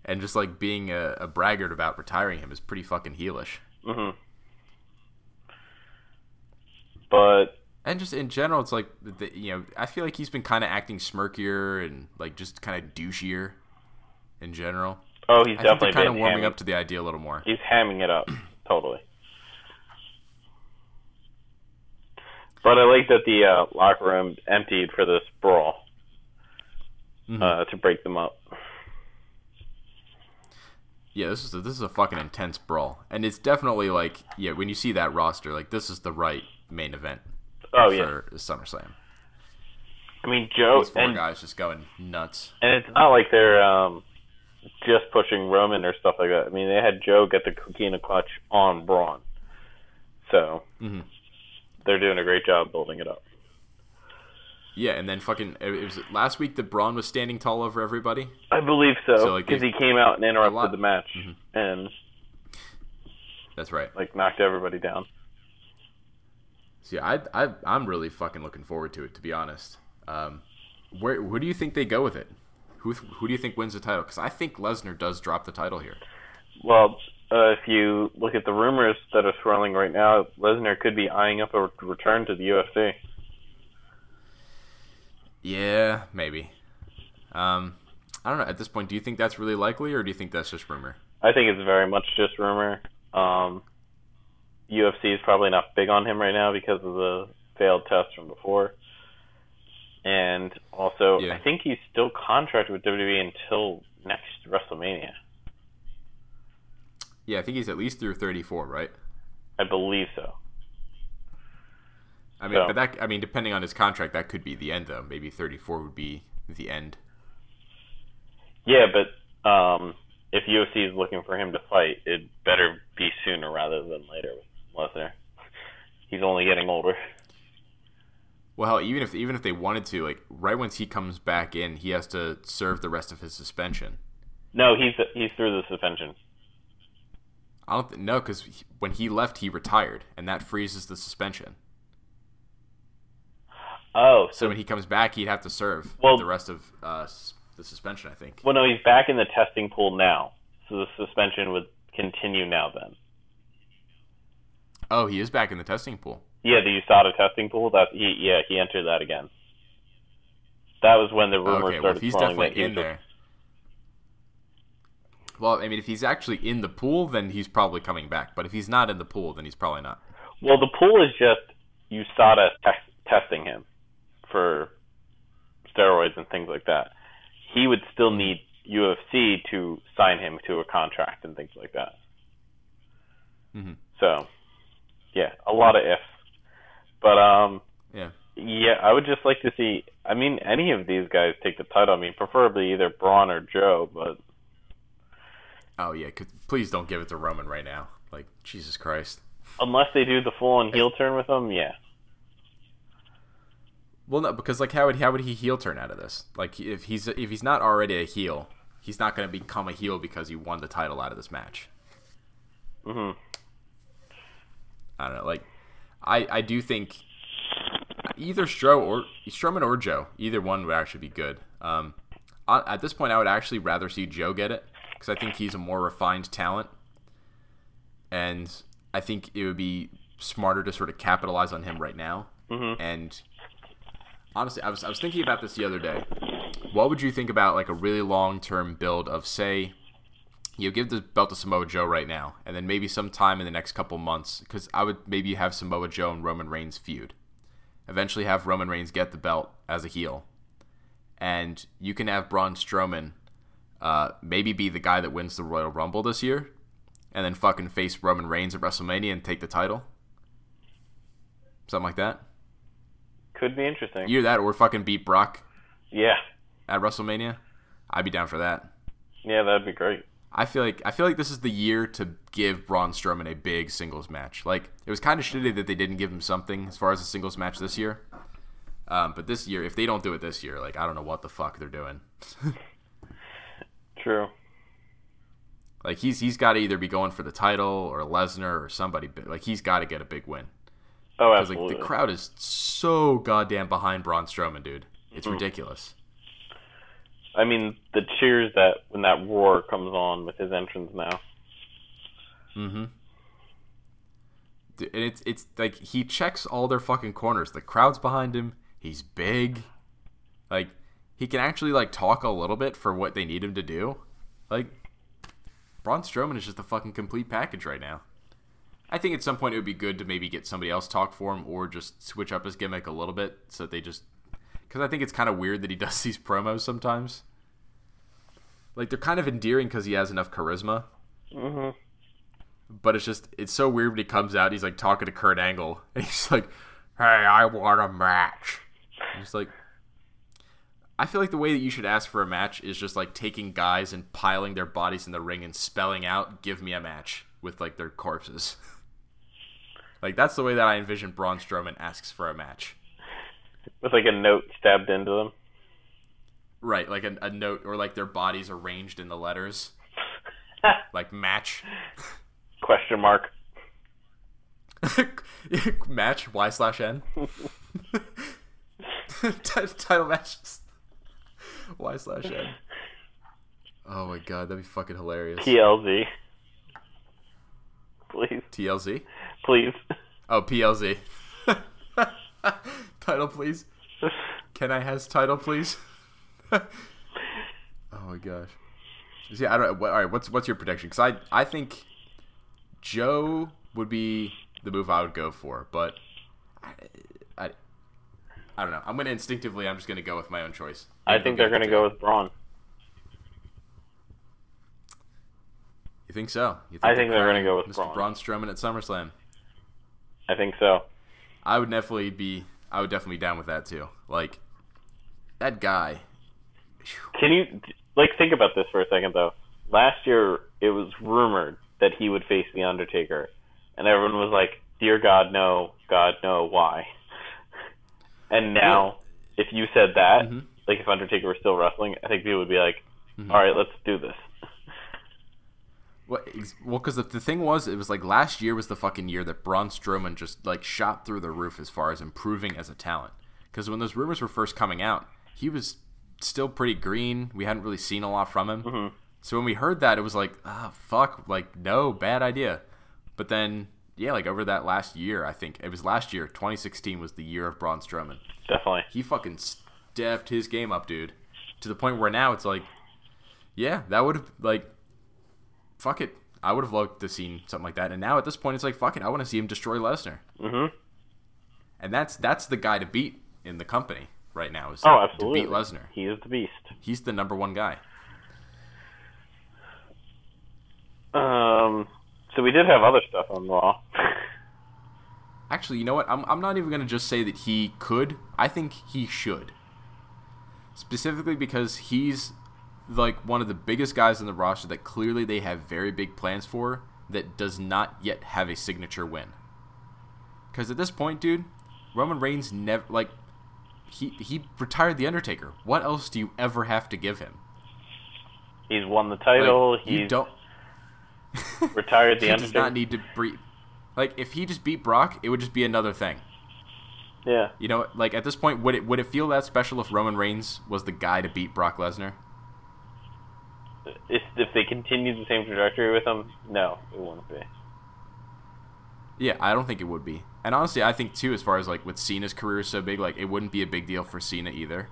and just like being a, a braggart about retiring him is pretty fucking heelish. hmm But and just in general, it's like the, you know, I feel like he's been kind of acting smirkier and like just kind of douchier in general. oh, he's I definitely kind of warming hamming- up to the idea a little more. He's hamming it up, totally. But I like that the uh, locker room emptied for this brawl Mm-hmm. uh, to break them up. Yeah, this is a, this is a fucking intense brawl, and it's definitely like yeah, when you see that roster, like this is the right main event Oh yeah, for SummerSlam. I mean Joe These four and guys just going nuts. and it's not like they're um, just pushing Roman or stuff like that. I mean they had Joe get the Coquina clutch on Braun, so Mhm. they're doing a great job building it up. Yeah, and then fucking it was last week that Braun was standing tall over everybody. I believe So, so like, because they- he came out and interrupted the match Mhm. and That's right. like knocked everybody down. See, I, I, I'm really fucking looking forward to it, to be honest. Um, where, where do you think they go with it? Who, who do you think wins the title? Because I think Lesnar does drop the title here. Well, uh, if you look at the rumors that are swirling right now, Lesnar could be eyeing up a return to the UFC. Yeah, maybe. Um, I don't know. At this point, do you think that's really likely, or do you think that's just rumor? I think it's very much just rumor. Um, UFC is probably not big on him right now because of the failed test from before. And also, Yeah. I think he's still contracted with WWE until next WrestleMania. Yeah, I think he's at least through 34, right? I believe so. I mean, So- but that, I mean, depending on his contract, that could be the end, though. Maybe 34 would be the end. Yeah, but um, if UFC is looking for him to fight, it better be sooner rather than later with Lesnar. He's only getting older. Well, hell, even if even if they wanted to, like right once he comes back in, he has to serve the rest of his suspension. No, he's he's through the suspension. I don't th- no, because when he left, he retired, and that freezes the suspension. Oh, So so when he comes back, he'd have to serve Well- the rest of uh, the suspension. I think. well, no, he's back in the testing pool now, so the suspension would continue now. Then, Oh, he is back in the testing pool. yeah, the USADA testing pool. That he yeah he entered that again. That was when the rumors okay, well, started if he's swirling that in there. Well, I mean, if he's actually in the pool, then he's probably coming back. But if he's not in the pool, then he's probably not. Well, the pool is just USADA test, testing him for steroids and things like that, he would still need UFC to sign him to a contract and things like that. Mhm. So, yeah, a lot of ifs. But um, Yeah. yeah, I would just like to see. I mean, any of these guys take the title. I mean, preferably either Braun or Joe, but Oh yeah. Please don't give it to Roman right now. Like Jesus Christ. unless they do the full-on heel turn with him, yeah. Well, no, because like how would how would he heel turn out of this? Like if he's if he's not already a heel, he's not going to become a heel because he won the title out of this match. hmm I don't know. Like I I do think either Stro or Strowman or Joe, either one would actually be good. Um, I- at this point, I would actually rather see Joe get it because I think he's a more refined talent, and I think it would be smarter to sort of capitalize on him right now. Mhm. And honestly, I was I was thinking about this the other day. What would you think about like a really long term build of say? you give the belt to Samoa Joe right now, and then maybe sometime in the next couple months, because I would maybe have Samoa Joe and Roman Reigns feud. Eventually, have Roman Reigns get the belt as a heel, and you can have Braun Strowman uh, maybe be the guy that wins the Royal Rumble this year, and then fucking face Roman Reigns at WrestleMania and take the title. Something like that. Could be interesting. Either that or fucking beat Brock yeah, at WrestleMania. I'd be down for that. yeah, that'd be great. I feel like I feel like this is the year to give Braun Strowman a big singles match. Like it was kind of shitty that they didn't give him something as far as a singles match this year. Um, but this year, if they don't do it this year, like I don't know what the fuck they're doing. True. Like he's he's got to either be going for the title or Lesnar or somebody. Like he's got to get a big win Oh, because like absolutely. the crowd is so goddamn behind Braun Strowman, dude. It's ridiculous. I mean, the cheers that when that roar comes on with his entrance now. Mm-hmm. And it's it's like he checks all their fucking corners. The crowd's behind him. He's big. Like he can actually like talk a little bit for what they need him to do. Like Braun Strowman is just a fucking complete package right now. I think at some point it would be good to maybe get somebody else talk for him or just switch up his gimmick a little bit so that they just because I think it's kind of weird that he does these promos sometimes. Like they're kind of endearing because he has enough charisma hmm but it's just it's so weird when he comes out. He's like talking to Kurt Angle, and he's like, "Hey, I want a match." I'm just like, I feel like the way that you should ask for a match is just like taking guys and piling their bodies in the ring and spelling out, "Give me a match" with like their corpses. like that's the way that I envision Braun Strowman asks for a match. With like a note stabbed into them. Right, like a, a note or like their bodies arranged in the letters, like match. Question mark. match y slash N. title matches y slash n oh my god that'd be fucking hilarious TLZ. Please, tlz please. oh plz title please can i has title please oh my gosh See, I don't. What, all right, what's what's your prediction? Because I I think Joe would be the move I would go for, but I, I, I don't know. I'm gonna instinctively. I'm just gonna go with my own choice. I think they're going to to go with Braun. You think so? You I they're think they're gonna go with Mr. Braun. Braun Strowman at SummerSlam. I think so. I would definitely be. I would definitely be down with that too. Like that guy. Can you like think about this for a second though? Last year it was rumored that he would face the Undertaker, and everyone was like, "Dear God, no! God, no! Why?" And now, if you said that, Mm-hmm. like if Undertaker were still wrestling, I think people would be like, "All right, let's do this." Well, because the, the thing was, it was like last year was the fucking year that Braun Strowman just like shot through the roof as far as improving as a talent. Because when those rumors were first coming out, he was still pretty green. We hadn't really seen a lot from him. So when we heard that, it was like, ah, fuck, like no, bad idea. But then, yeah, like over that last year, I think it was last year, 2016 was the year of Braun Strowman. Definitely. He fucking stepped his game up, dude, to the point where now it's like, yeah, that would have like fuck it. I would have loved to seen something like that. And now at this point, it's like, fuck it. I want to see him destroy Lesnar. Mhm. and that's that's the guy to beat in the company right now. Is Oh, to absolutely. beat Lesnar. He is the beast. He's the number one guy. Um, so we did have other stuff on Raw. Actually, you know what? I'm, I'm not even going to just say that he could. I think he should. Specifically because he's like one of the biggest guys in the roster that clearly they have very big plans for that does not yet have a signature win. Because at this point, dude, Roman Reigns never like he he retired the Undertaker. What else do you ever have to give him? He's won the Like, title. you don't. retired the he Does not need to breathe. Like if he just beat Brock, it would just be another thing. yeah. You know, like at this point, would it would it feel that special if Roman Reigns was the guy to beat Brock Lesnar? If, if they continue the same trajectory with him, no, it won't be. Yeah, I don't think it would be. And honestly, I think too, as far as like with Cena's career is so big, like it wouldn't be a big deal for Cena either.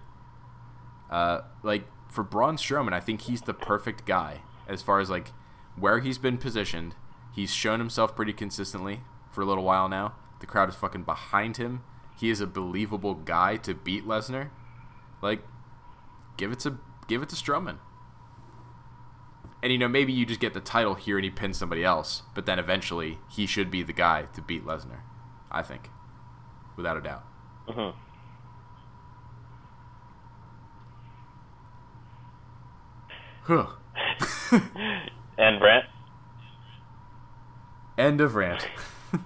Uh, like for Braun Strowman, I think he's the perfect guy as far as like where he's been positioned. He's shown himself pretty consistently for a little while now. The crowd is fucking behind him. He is a believable guy to beat Lesnar. Like, give it to give it to Strowman. And you know, maybe you just get the title here and he pins somebody else, but then eventually he should be the guy to beat Lesnar. I think, without a doubt. hmm Huh. And rant. End of rant.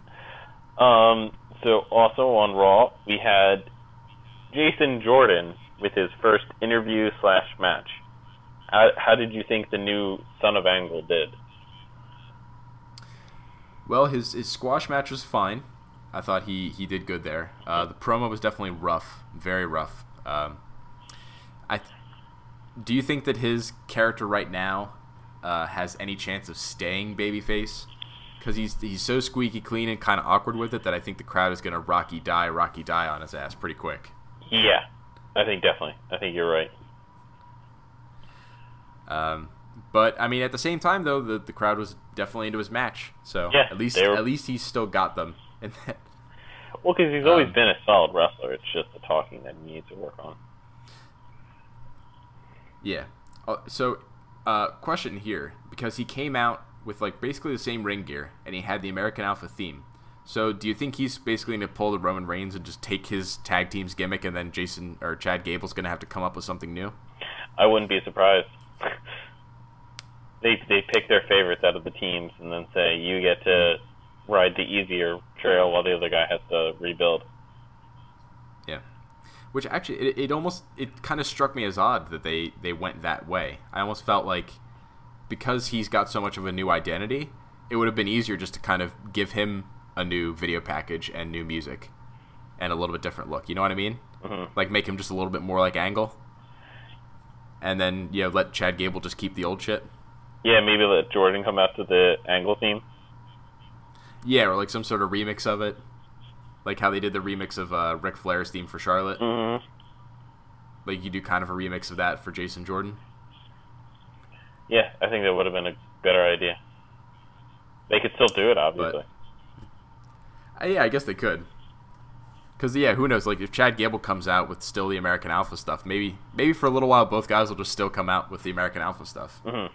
Um, so also on Raw, we had Jason Jordan with his first interview slash match. How, how did you think the new Son of Angle did? Well, his his squash match was fine. I thought he he did good there. Uh, the promo was definitely rough, very rough. Um, I do you think that his character right now uh, has any chance of staying babyface? Because he's he's so squeaky clean and kind of awkward with it that I think the crowd is gonna Rocky die, Rocky die on his ass pretty quick. Yeah, I think definitely. I think you're right. Um, but I mean, at the same time though, the the crowd was definitely into his match. So Yeah, at least were- at least he's still got them. And that, Well, because he's always Um, been a solid wrestler. It's just the talking that he needs to work on. Yeah. Uh, so, uh, question here because he came out with like basically the same ring gear and he had the American Alpha theme. So, do you think he's basically going to pull the Roman Reigns and just take his tag team's gimmick, and then Jason or Chad Gable's going to have to come up with something new? I wouldn't be surprised. they they pick their favorites out of the teams and then say you get to ride the easier trail while the other guy has to rebuild. Yeah. Which actually, it, it almost it kind of struck me as odd that they they went that way. I almost felt like because he's got so much of a new identity, it would have been easier just to kind of give him a new video package and new music and a little bit different look. You know what I mean? Mhm. Like make him just a little bit more like Angle, and then you know let Chad Gable just keep the old shit. Yeah, maybe let Jordan come out to the Angle theme. Yeah, or like some sort of remix of it, like how they did the remix of uh, Ric Flair's theme for Charlotte. hmm Like you do kind of a remix of that for Jason Jordan. Yeah, I think that would have been a better idea. They could still do it, obviously. Uh, yeah, I guess they could. Cause yeah, who knows? Like if Chad Gable comes out with still the American Alpha stuff, maybe maybe for a little while both guys will just still come out with the American Alpha stuff. hmm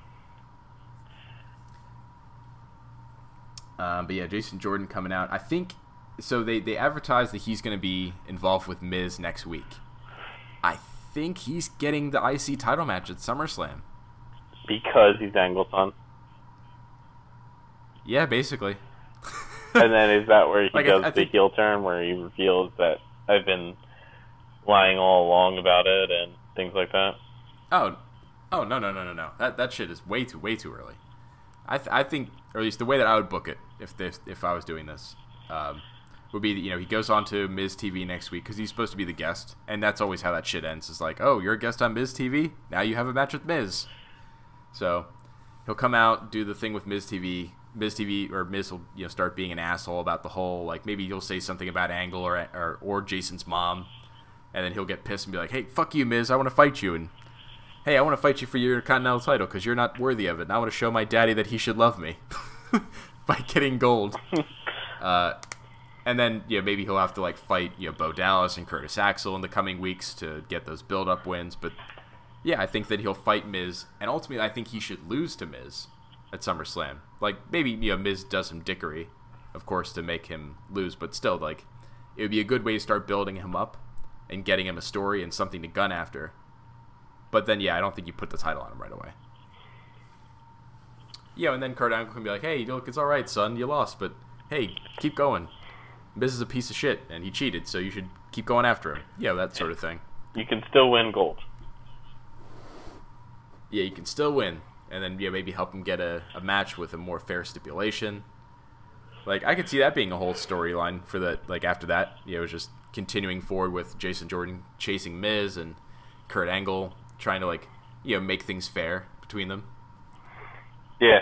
Um, but yeah, Jason Jordan coming out. I think so. They they advertised that he's going to be involved with Miz next week. I think he's getting the IC title match at SummerSlam. Because he's Angle's son. Yeah, basically. And then is that where he Like, does I the think- heel turn where he reveals that I've been lying all along about it and things like that? Oh, oh no no no no no. That that shit is way too way too early. I th- I think, or at least the way that I would book it, if this if I was doing this, um, would be that, you know he goes on to Miz TV next week because he's supposed to be the guest, and that's always how that shit ends. It's like, oh, you're a guest on Miz TV, now you have a match with Miz. So he'll come out, do the thing with Miz TV. Miz TV or Miz will you know start being an asshole about the whole like maybe he'll say something about Angle or or, or Jason's mom, and then he'll get pissed and be like, hey, fuck you, Miz, I want to fight you, and hey, I want to fight you for your Continental title because you're not worthy of it. And I want to show my daddy that he should love me by getting gold. uh, and then you know maybe he'll have to like fight you know Bo Dallas and Curtis Axel in the coming weeks to get those build up wins. But yeah, I think that he'll fight Miz, and ultimately I think he should lose to Miz at SummerSlam. Like maybe you know Miz does some dickery, of course, to make him lose, but still like it would be a good way to start building him up and getting him a story and something to gun after. But then yeah, I don't think you put the title on him right away. Yeah, and then Kurt Angle can be like, "Hey, look, it's all right, son. You lost, but hey, keep going. Miz is a piece of shit, and he cheated, so you should keep going after him. Yeah, that sort of thing. You can still win gold. Yeah, you can still win, and then yeah, maybe help him get a, a match with a more fair stipulation. Like I could see that being a whole storyline for that. Like after that, you know, it was just continuing forward with Jason Jordan chasing Miz and Kurt Angle trying to like you know make things fair between them. Yeah.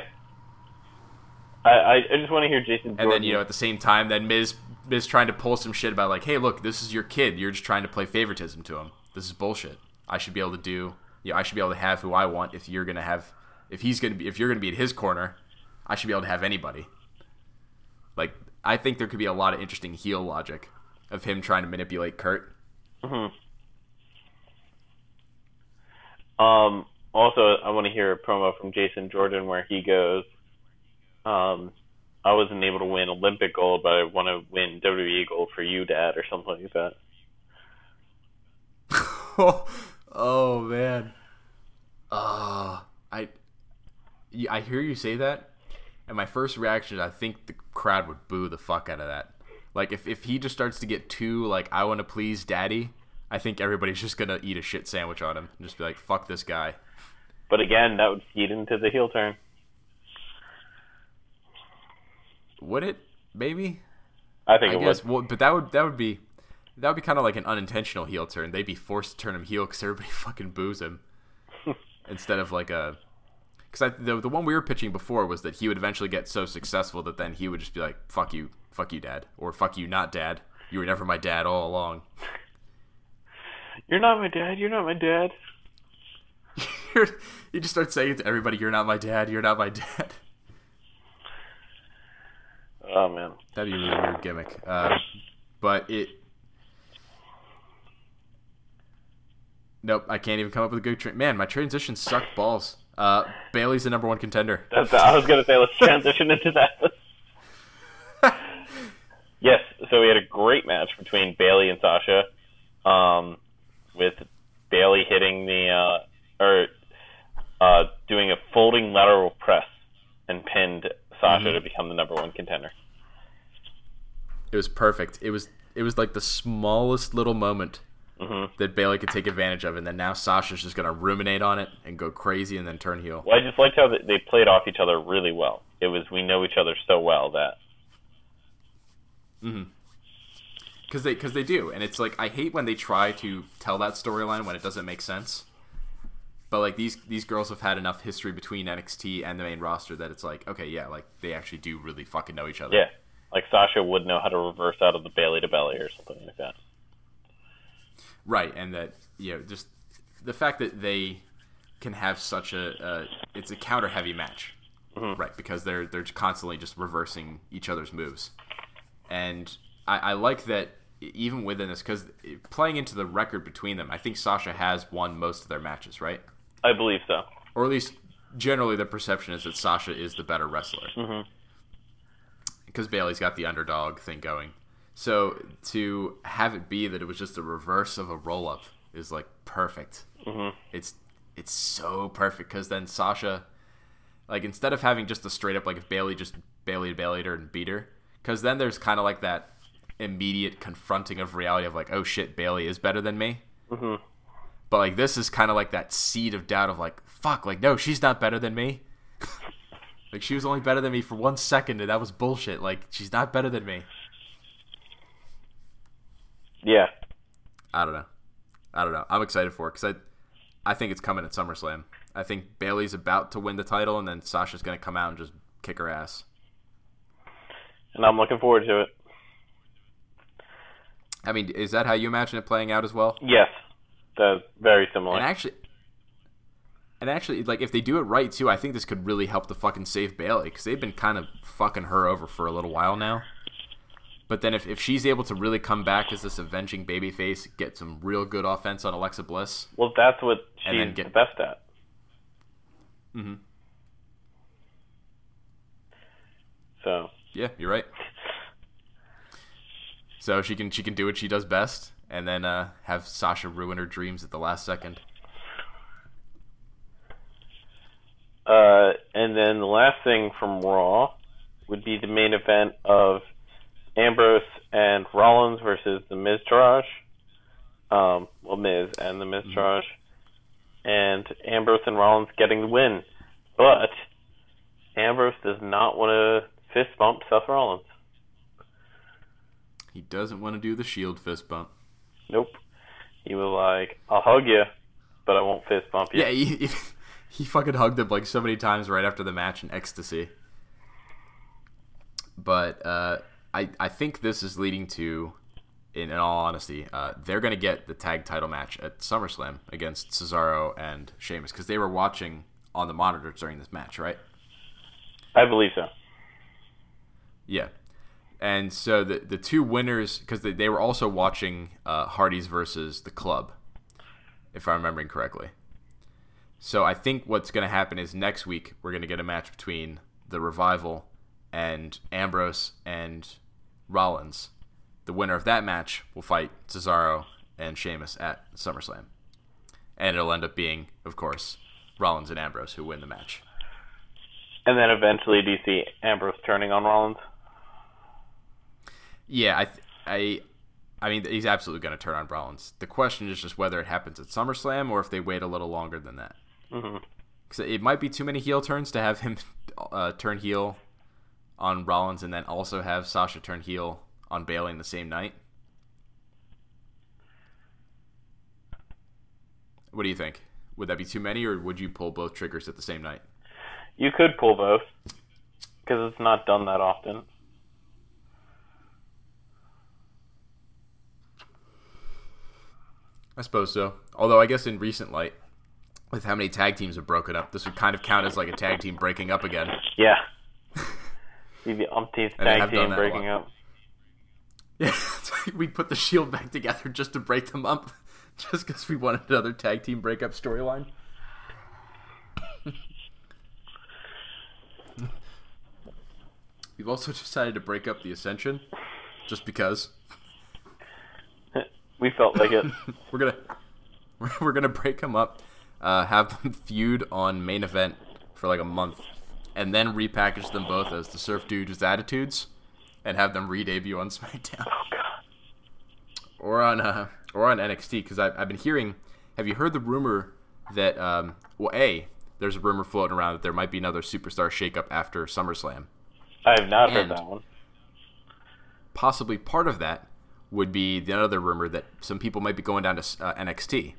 I, I, just want to hear Jason Jordan. And then you know at the same time, then Miz Miz trying to pull some shit about like, hey, look, this is your kid. You're just trying to play favoritism to him. This is bullshit. I should be able to do. Yeah, I should be able to have who I want. If you're gonna have, if he's gonna be, if you're gonna be at his corner, I should be able to have anybody. Like I think there could be a lot of interesting heel logic of him trying to manipulate Kurt. Mm-hmm. Um, also, I want to hear a promo from Jason Jordan where he goes, um, I wasn't able to win Olympic gold, but I want to win WWE gold for you, Dad, or something like that. oh man. Uh, I I hear you say that, and my first reaction is I think the crowd would boo the fuck out of that. Like if, if he just starts to get too like I want to please daddy, I think everybody's just gonna eat a shit sandwich on him and just be like fuck this guy. But again, that would feed into the heel turn. Would it? Maybe. I think I it guess. would. Well, but that would that would be that would be kind of like an unintentional heel turn. They'd be forced to turn him heel because everybody fucking boos him instead of like a. Because the the one we were pitching before was that he would eventually get so successful that then he would just be like, "Fuck you, fuck you, dad," or "Fuck you, not dad. You were never my dad all along." You're not my dad. You're not my dad. you just start saying it to everybody, "You're not my dad. You're not my dad." Oh man, that'd be a really weird gimmick. Uh, but it. Nope, I can't even come up with a good tra- man. My transition sucked balls. Uh, Bayley's the number one contender. That's, I was gonna say let's transition into that. yes, so we had a great match between Bayley and Sasha, um, with Bayley hitting the uh, or uh, doing a folding lateral press and pinned Sasha Mhm. to become the number one contender. It was perfect. It was it was like the smallest little moment Mhm. that Bayley could take advantage of, and then now Sasha's just gonna ruminate on it and go crazy and then turn heel. Well, I just liked how they- they played off each other really well. It was we know each other so well that Mm-hmm. Because they because they do, and it's like I hate when they try to tell that storyline when it doesn't make sense. But like these these girls have had enough history between NXT and the main roster that it's like okay, yeah, like they actually do really fucking know each other. yeah, like Sasha would know how to reverse out of the Bayley to belly or something like that. Right, and that you know just the fact that they can have such a uh, it's a counter heavy match, right? Because they're they're constantly just reversing each other's moves, and I, I like that even within this because playing into the record between them, I think Sasha has won most of their matches, right? I believe so. Or at least generally the perception is that Sasha is the better wrestler Mhm. because Bayley's got the underdog thing going. So to have it be that it was just a reverse of a roll up is like perfect. Mhm. It's it's so perfect because then Sasha, like instead of having just a straight up like if Bayley just Bayley Bayleyed her and beat her, because then there's kind of like that immediate confronting of reality of like oh shit Bayley is better than me. Mhm. But like this is kind of like that seed of doubt of like fuck like no she's not better than me. like she was only better than me for one second and that was bullshit. Like she's not better than me. Yeah. I don't know. I don't know. I'm excited for it because I, I think it's coming at SummerSlam. I think Bayley's about to win the title, and then Sasha's going to come out and just kick her ass. And I'm looking forward to it. I mean, is that how you imagine it playing out as well? Yes, that's very similar. And actually, and actually, like if they do it right too, I think this could really help to fucking save Bayley because they've been kind of fucking her over for a little while now. But then if, if she's able to really come back as this avenging babyface, get some real good offense on Alexa Bliss, Well, that's what she's get- the best at. Mm-hmm. So yeah, you're right. So she can she can do what she does best, and then uh, have Sasha ruin her dreams at the last second. Uh, and then the last thing from Raw would be the main event of Ambrose and Rollins versus the Miz Taraj. Um, well, Miz and the Miz Taraj. And Ambrose and Rollins getting the win. But Ambrose does not want to fist bump Seth Rollins. He doesn't want to do the Shield fist bump. Nope. He was like, I'll hug you, but I won't fist bump you. Yeah, he, he, he fucking hugged him like so many times right after the match in ecstasy. But uh, I I think this is leading to, in, in all honesty, uh, they're gonna get the tag title match at SummerSlam against Cesaro and Sheamus because they were watching on the monitors during this match, right? I believe so. Yeah. And so the the two winners, because they, they were also watching uh, Hardy's versus the Club, if I'm remembering correctly. So I think what's going to happen is next week we're going to get a match between the Revival and Ambrose and Rollins. The winner of that match will fight Cesaro and Sheamus at SummerSlam. And it'll end up being, of course, Rollins and Ambrose who win the match. And then eventually, do you see Ambrose turning on Rollins? Yeah, I, th- I, I mean, he's absolutely going to turn on Rollins. The question is just whether it happens at SummerSlam or if they wait a little longer than that. Because it might be too many heel turns to have him uh, turn heel on Rollins and then also have Sasha turn heel on Bayley in the same night. What do you think? Would that be too many, or would you pull both triggers at the same night? You could pull both because it's not done that often. I suppose so. Although I guess in recent light, with how many tag teams have broken up, this would kind of count as like a tag team breaking up again. Yeah. Be the umpteenth tag team breaking up. Yeah, like we put the Shield back together just to break them up, just because we wanted another tag team breakup storyline. We've also decided to break up the Ascension, just because We felt like it. we're gonna we're, we're gonna break them up, uh, have them feud on main event for like a month, and then repackage them both as the Surf Dudes Attitudes, and have them re-debut on SmackDown. oh god. or on uh, or on NXT because I've, I've been hearing. Have you heard the rumor that um, well, a there's a rumor floating around that there might be another superstar shakeup after SummerSlam. I have not heard that one. Possibly part of that would be the other rumor that some people might be going down to uh, NXT.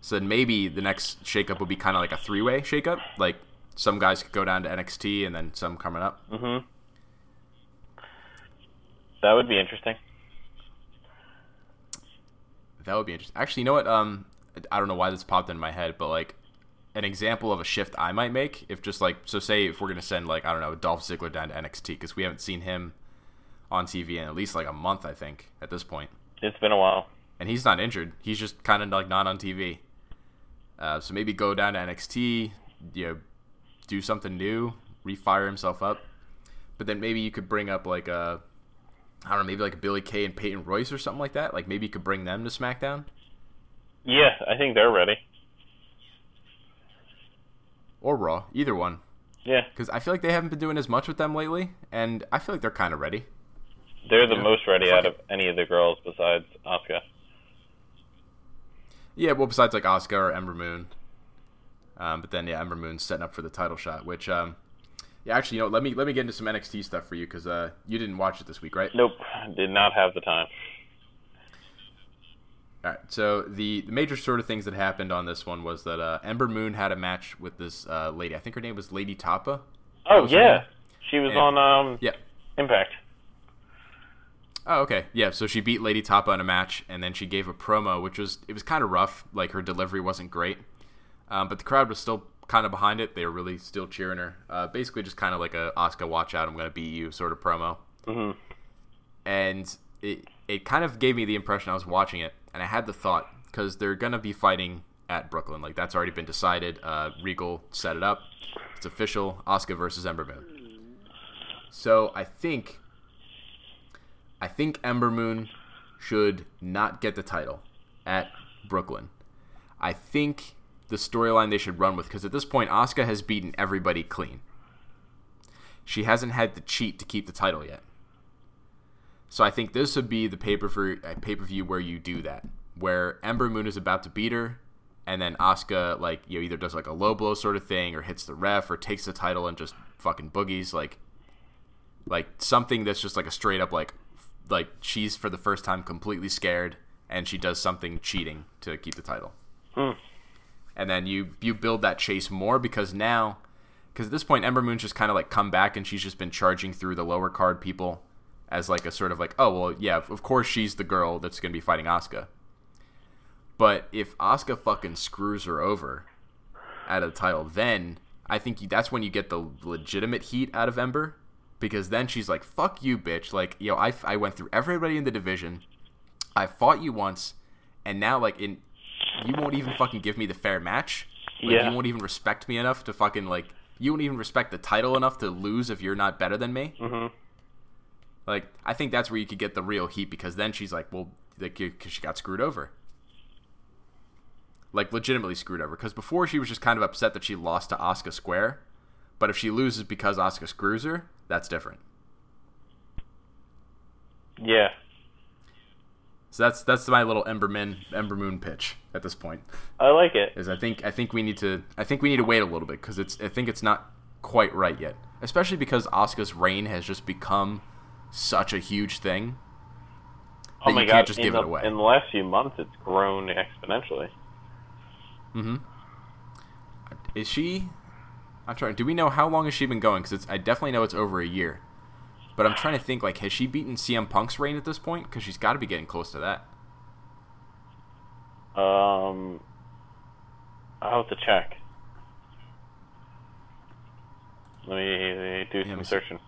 So then maybe the next shakeup would be kind of like a three-way shakeup. Like some guys could go down to NXT and then some coming up. hmm That would be interesting. That would be interesting. Actually, you know what? Um, I don't know why this popped into my head, but like an example of a shift I might make if just like so say if we're gonna send like I don't know Dolph Ziggler down to NXT because we haven't seen him on TV in at least like a month I think at this point, It's been a while. and he's not injured. He's just kind of like not on TV. Uh, so maybe go down to NXT, you know, do something new, refire himself up. But then maybe you could bring up like a I don't know, maybe like Billie Kay and Peyton Royce or something like that. Like maybe you could bring them to SmackDown. Yeah, I think they're ready. or Raw, either one. Yeah, Because I feel like they haven't been doing as much with them lately, and I feel like they're kind of ready. they're the most ready Fuck out it. of any of the girls besides Asuka. Yeah, well, besides like Asuka or Ember Moon, um, but then yeah, Ember Moon's setting up for the title shot. Which, um, yeah, actually, you know, let me let me get into some NXT stuff for you because uh, you didn't watch it this week, right? Nope, did not have the time. All right. So the, the major sort of things that happened on this one was that uh, Ember Moon had a match with this uh, lady. I think her name was Lady Tapa. Oh was yeah, she was Yeah. on um Yeah. Impact. Oh, okay. Yeah, so she beat Lady Tapa in a match, and then she gave a promo, which was it was kind of rough. Like her delivery wasn't great, um, but the crowd was still kind of behind it. They were really still cheering her. Uh, basically, just kind of like a Asuka watch out, I'm gonna beat you sort of promo. hmm and it it kind of gave me the impression I was watching it, and I had the thought because they're gonna be fighting at Brooklyn, like that's already been decided. Uh, Regal set it up; it's official. Asuka versus Ember Moon. So I think, I think Ember Moon should not get the title at Brooklyn. I think the storyline they should run with because at this point Asuka has beaten everybody clean. She hasn't had to cheat to keep the title yet. So I think this would be the pay per pay per view uh, where you do that, where Ember Moon is about to beat her, and then Asuka like you know, either does like a low blow sort of thing, or hits the ref, or takes the title and just fucking boogies like, like something that's just like a straight up like, like she's for the first time completely scared, and she does something cheating to keep the title. Hmm. And then you you build that chase more because now, because at this point Ember Moon's just kind of like come back and she's just been charging through the lower card people as like a sort of like, oh well, yeah, of course she's the girl that's gonna be fighting Asuka. But if Asuka fucking screws her over at a title, then I think you, that's when you get the legitimate heat out of Ember, because then she's like, "Fuck you, bitch!" Like, yo, I, I went through everybody in the division, I fought you once, and now like in, you won't even fucking give me the fair match. Like, Yeah. You won't even respect me enough to fucking like. You won't even respect the title enough to lose if you're not better than me. Mm-hmm. Like, I think that's where you could get the real heat because then she's like, well, like, because she got screwed over. Like, legitimately screwed over. Because before she was just kind of upset that she lost to Asuka Square. But if she loses because Asuka screws her, that's different. Yeah. So that's that's my little Ember Moon Ember Moon pitch at this point. I like it. Is I think I think we need to I think we need to wait a little bit because it's I think it's not quite right yet, especially because Asuka's reign has just become such a huge thing. Oh that my you god! can't just in, give the, it away. in the last few months, it's grown exponentially. Mm-hmm. Is she? I'm trying. Do we know how long has she been going? Because I definitely know it's over a year. But I'm trying to think. Like, has she beaten CM Punk's reign at this point? Because she's got to be getting close to that. Um, I'll have to check. Let me, let me do let some me searching.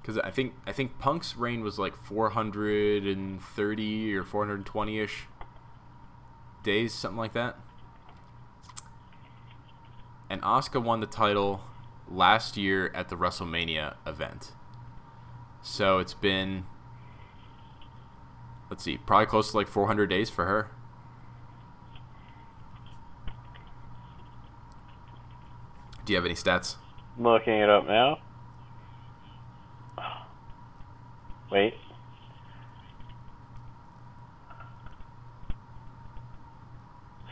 Because I think I think Punk's reign was like 430 or 420 ish days, something like that. And Asuka won the title last year at the WrestleMania event. So it's been let's see, probably close to like 400 days for her. Do you have any stats? Looking it up now. Wait.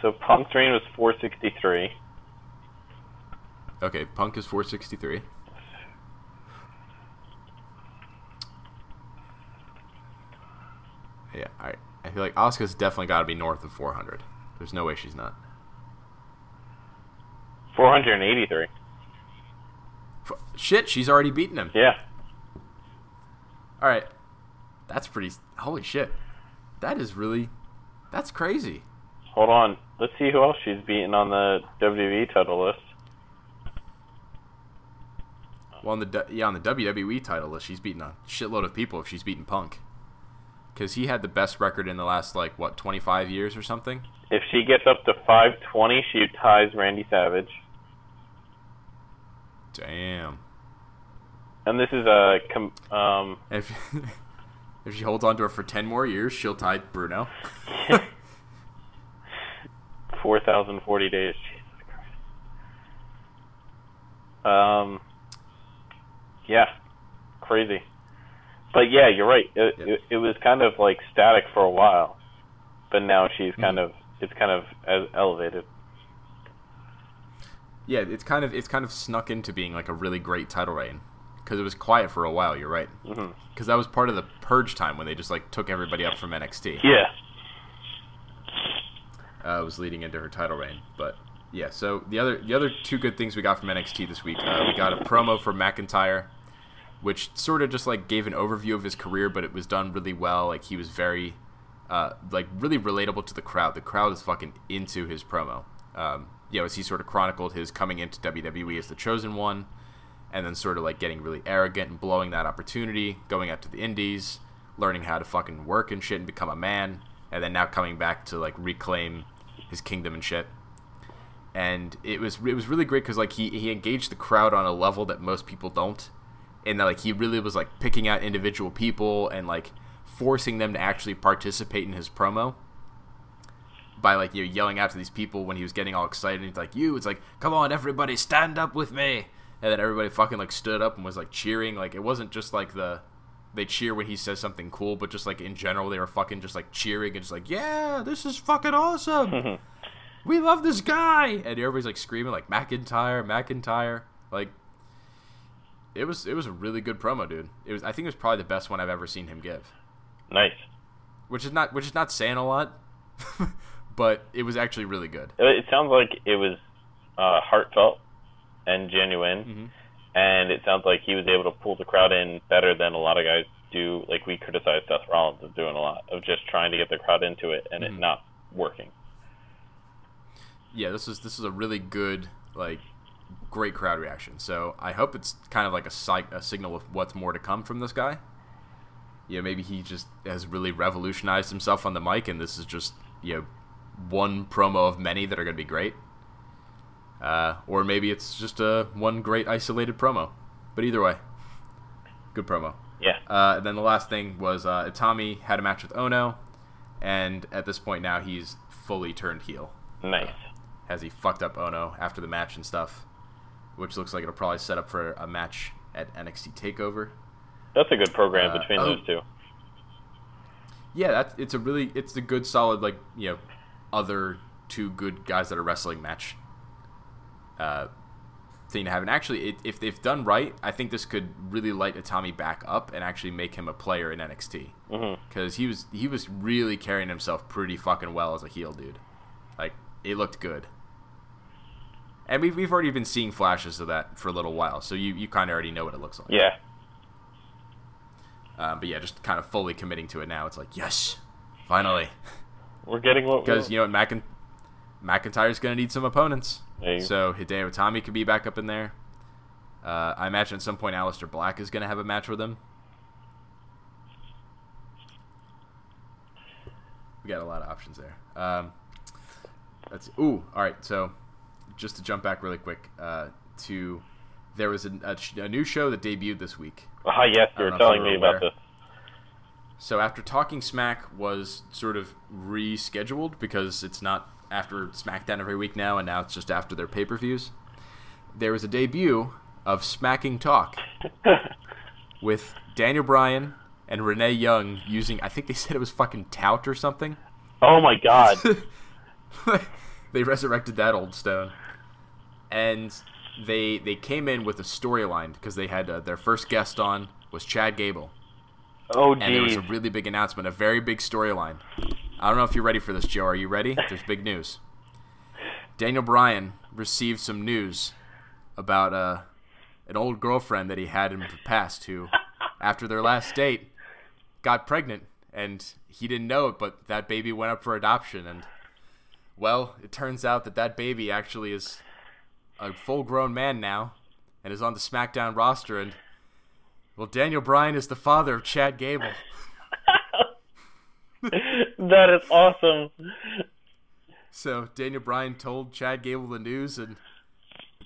So Punk's reign was 463. Okay, Punk is 463. Yeah, I I feel like Asuka's definitely got to be north of 400. There's no way she's not. 483. F- Shit, she's already beaten him. Yeah. All right, that's pretty. Holy shit, that is really, that's crazy. Hold on. Let's see who else she's beaten on the WWE title list. Well, on the yeah on the WWE title list, she's beaten a shitload of people if she's beaten Punk, because he had the best record in the last like what 25 years or something. If she gets up to 520, she ties Randy Savage. Damn. And this is a com- um If if she holds on to her for 10 more years, she'll tie Bruno. 4,040 days. Jesus Christ. Um, yeah, crazy. But yeah, you're right. It, Yep. it, it was kind of like static for a while, but now she's Mm-hmm. kind of it's kind of elevated. Yeah, it's kind of it's kind of snuck into being like a really great title reign because it was quiet for a while. You're right. Because that was part of the purge time when they just like took everybody up from NXT. Yeah. uh, was leading into her title reign. But yeah, so the other the other two good things we got from NXT this week, uh, we got a promo for McIntyre, which sort of just like gave an overview of his career, but it was done really well. Like he was very, uh, like really relatable to the crowd. The crowd is fucking into his promo. Um, you know, as he sort of chronicled his coming into WWE as the chosen one, and then sort of like getting really arrogant and blowing that opportunity, going out to the indies, learning how to fucking work and shit and become a man, and then now coming back to like reclaim his kingdom and shit. And it was it was really great because like he he engaged the crowd on a level that most people don't, and that like he really was like picking out individual people and like forcing them to actually participate in his promo by like you know, yelling out to these people when he was getting all excited. And he's like, "You!" It's like, "Come on, everybody, stand up with me!" And then everybody fucking like stood up and was like cheering. Like it wasn't just like the they cheer when he says something cool, but just like in general, they were fucking just like cheering and just like, "Yeah, this is fucking awesome! we love this guy!" And everybody's like screaming like McIntyre, McIntyre. Like it was it was a really good promo, dude. It was I think it was probably the best one I've ever seen him give Nice. which is not which is not saying a lot, but it was actually really good. It sounds like it was uh, heartfelt and genuine, and it sounds like he was able to pull the crowd in better than a lot of guys do. Like we criticize Seth Rollins of doing a lot of just trying to get the crowd into it and it not working. Yeah, this is this is a really good like great crowd reaction. So I hope it's kind of like a, sig- a signal of what's more to come from this guy. Yeah, maybe he just has really revolutionized himself on the mic, and this is just you know one promo of many that are going to be great. Uh, or maybe it's just a one great isolated promo. But either way, good promo. Yeah. Uh, and then the last thing was uh, Itami had a match with Ohno, and at this point now he's fully turned heel. Nice. Has he fucked up Ohno after the match and stuff, which looks like it'll probably set up for a match at NXT Takeover. That's a good program Uh, between oh. those two. Yeah, that's it's a really it's a good solid like you know other two good guys that are wrestling match uh, thing to have. And actually, it, if they've done right, I think this could really light Itami back up and actually make him a player in NXT because he was he was really carrying himself pretty fucking well as a heel dude. Like it looked good. And we've, we've already been seeing flashes of that for a little while, so you, you kind of already know what it looks like. Yeah. Um, but yeah, just kind of fully committing to it now. It's like, yes, finally. We're getting what. Because, you know what, McIn- McIntyre's going to need some opponents. So Hideo Itami could be back up in there. Uh, I imagine at some point Aleister Black is going to have a match with him. We got a lot of options there. Um, that's ooh, all right. So just to jump back really quick uh, to there was a, a, a new show that debuted this week. Ah, yes, you don't were telling me were about this. So after Talking Smack was sort of rescheduled because it's not after SmackDown every week now, and now it's just after their pay per views. There was a debut of Smacking Talk with Daniel Bryan and Renee Young using, I think they said it was fucking tout or something. Oh my god. they resurrected that old stone, and they they came in with a storyline because they had uh, their first guest on was Chad Gable. Oh and there was a really big announcement, a very big storyline. I don't know if you're ready for this, Joe. Are you ready? There's big news. Daniel Bryan received some news about uh, an old girlfriend that he had in the past who, after their last date, got pregnant, and he didn't know it, but that baby went up for adoption, and well, it turns out that that baby actually is a full-grown man now, and is on the SmackDown roster, and well, Daniel Bryan is the father of Chad Gable. that is awesome. So Daniel Bryan told Chad Gable the news, and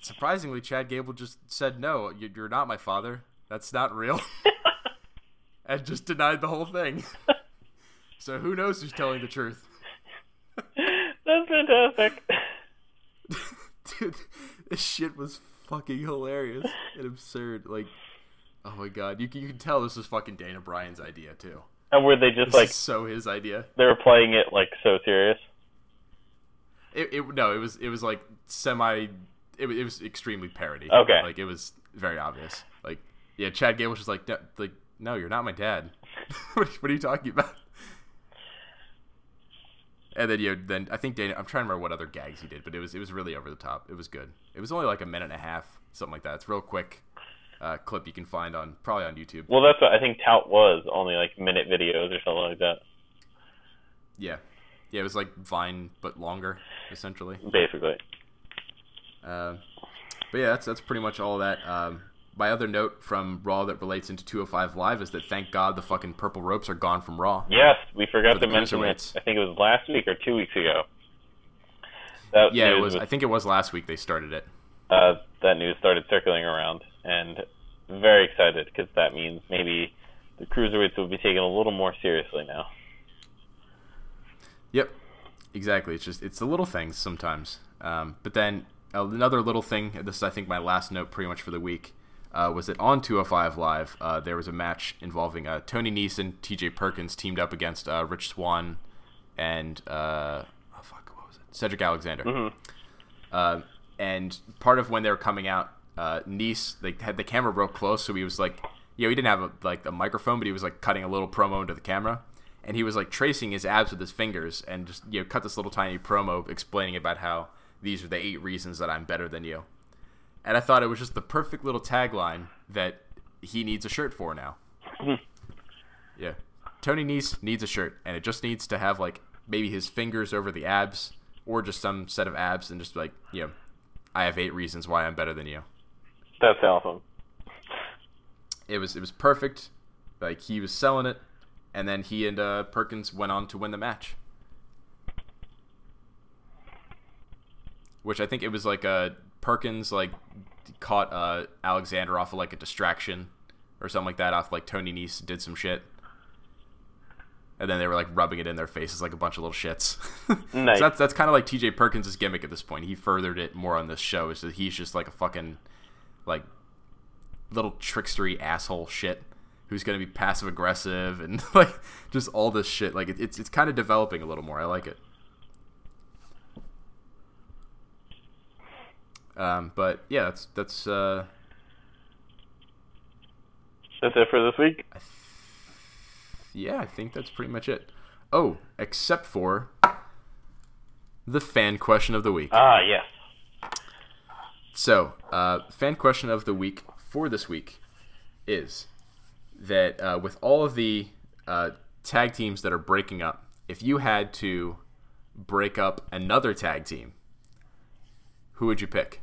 surprisingly, Chad Gable just said, "No, you- you're not my father. That's not real," and just denied the whole thing. so who knows who's telling the truth? That's fantastic. Dude, this shit was fucking hilarious and absurd. Like, oh my god, you can, you can tell this was fucking Daniel Bryan's idea too. And were they just This like so his idea. they were playing it like so serious? It, it no, it was it was like semi. It, was- it was extremely parody. Okay. like it was very obvious. Like yeah, Chad Gable was just like no, like no, you're not my dad. what, what are you talking about? And then you know, then I think Dana. I'm trying to remember what other gags he did, but it was it was really over the top. It was good. It was only like a minute and a half, something like that. It's real quick uh, clip you can find on probably on YouTube. Well, that's what I think tout was only like minute videos or something like that. Yeah, yeah, it was like Vine but longer, essentially. Basically. Um, but yeah, that's that's pretty much all that. Um, my other note from Raw that relates into 205 Live is that thank God the fucking purple ropes are gone from Raw. Yes, we forgot to mention. I think it was last week or two weeks ago. That Yeah, it news was. I think it was last week they started it. uh, that news started circling around, and very excited because that means maybe the cruiserweights will be taken a little more seriously now. Yep, exactly. It's just it's the little things sometimes. Um, but then another little thing. This is I think my last note pretty much for the week. Uh, was that on 205 Live? Uh, there was a match involving uh, Tony Nese and T.J. Perkins teamed up against uh, Rich Swann and uh, oh fuck, what was it? Cedric Alexander. Uh, and part of when they were coming out, uh, Nice they had the camera real close, so he was like, you know, he didn't have a, like a microphone, but he was like cutting a little promo into the camera, and he was like tracing his abs with his fingers, and just you know cut this little tiny promo explaining about how these are the eight reasons that I'm better than you, and I thought it was just the perfect little tagline that he needs a shirt for now. yeah, Tony Nese needs a shirt, and it just needs to have like maybe his fingers over the abs, or just some set of abs, and just like you know, I have eight reasons why I'm better than you. That's awesome. It was it was perfect. Like he was selling it, and then he and uh, Perkins went on to win the match. Which I think it was like uh, Perkins like caught uh, Alexander off of like a distraction or something like that off like Tony Nese did some shit. And then they were like rubbing it in their faces like a bunch of little shits. Nice. so that's that's kind of like TJ Perkins' gimmick at this point. He furthered it more on this show, is that he's just like a fucking like little trickstery asshole shit who's gonna be passive aggressive and like just all this shit. Like it, it's it's kind of developing a little more. I like it. Um, but yeah, that's that's uh, That's it for this week. yeah, I think that's pretty much it. Oh, except for the fan question of the week. Ah, yes. So, uh, fan question of the week for this week is that uh, with all of the uh, tag teams that are breaking up, if you had to break up another tag team, who would you pick?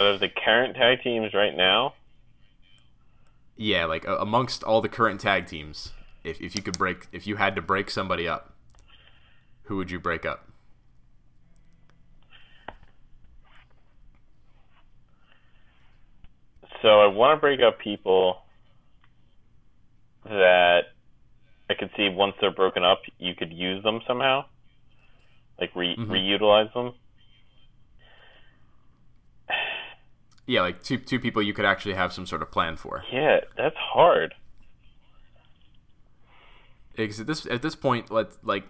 Out of the current tag teams right now, Yeah, like uh, amongst all the current tag teams, if, if you could break, if you had to break somebody up, who would you break up? so I want to break up people that I could see once they're broken up, you could use them somehow, like re- reutilize them. Yeah, like two two people you could actually have some sort of plan for. Yeah, that's hard. Because at this at this point, let like,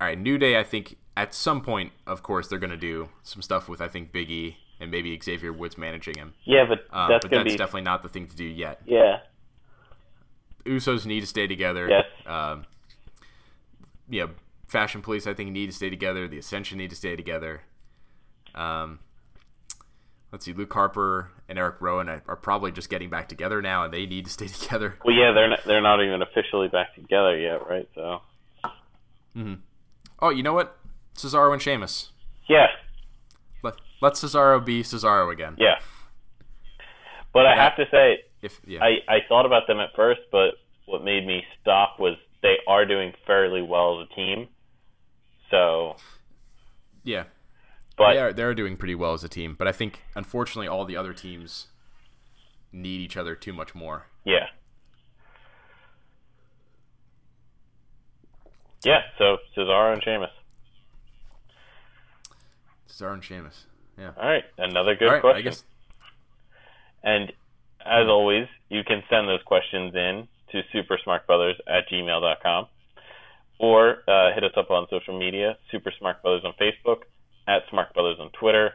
all right, New Day. I think at some point, of course, they're gonna do some stuff with I think Big E and maybe Xavier Woods managing him. Yeah, but Um, that's but gonna that's be definitely not the thing to do yet. yeah. Usos need to stay together. Yes. Um, you know, Fashion Police I think need to stay together. The Ascension need to stay together. Um, let's see, Luke Harper and Eric Rowan are, probably just getting back together now, and they need to stay together. Well, yeah, they're not, they're not even officially back together yet, right? So Mm-hmm. Oh, you know what? Cesaro and Sheamus. yeah, Let let Cesaro be Cesaro again. yeah. But I have to say, If yeah. I, I thought about them at first, but what made me stop was they are doing fairly well as a team. So, yeah. But they are they're doing pretty well as a team, but I think unfortunately all the other teams need each other too much more. yeah, yeah. So Cesaro and Sheamus. Cesaro and Sheamus. Yeah. All right, another good All right, question. I guess And as always, you can send those questions in to supersmartbrothers at gmail.com or uh, hit us up on social media, Super Smart Brothers on Facebook, at Smart Brothers on Twitter,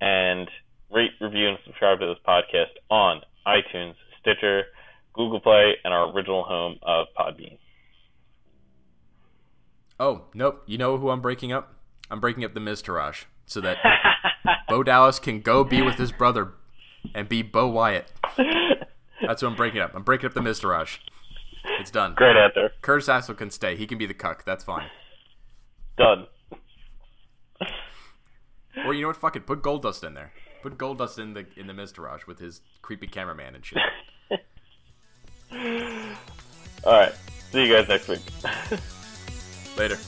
and rate, review, and subscribe to this podcast on iTunes, Stitcher, Google Play, and our original home of Podbean. Oh, nope. You know who I'm breaking up? I'm breaking up the Miztourage so that Bo Dallas can go be with his brother and be Bo Wyatt. That's who I'm breaking up. I'm breaking up the Miztourage. It's done. Great answer. Curtis Axel can stay. He can be the cuck. That's fine. Done. Or you know what? Fuck it. Put Goldust in there. Put Goldust in the in the Miztourage with his creepy cameraman and shit. All right. See you guys next week. Later.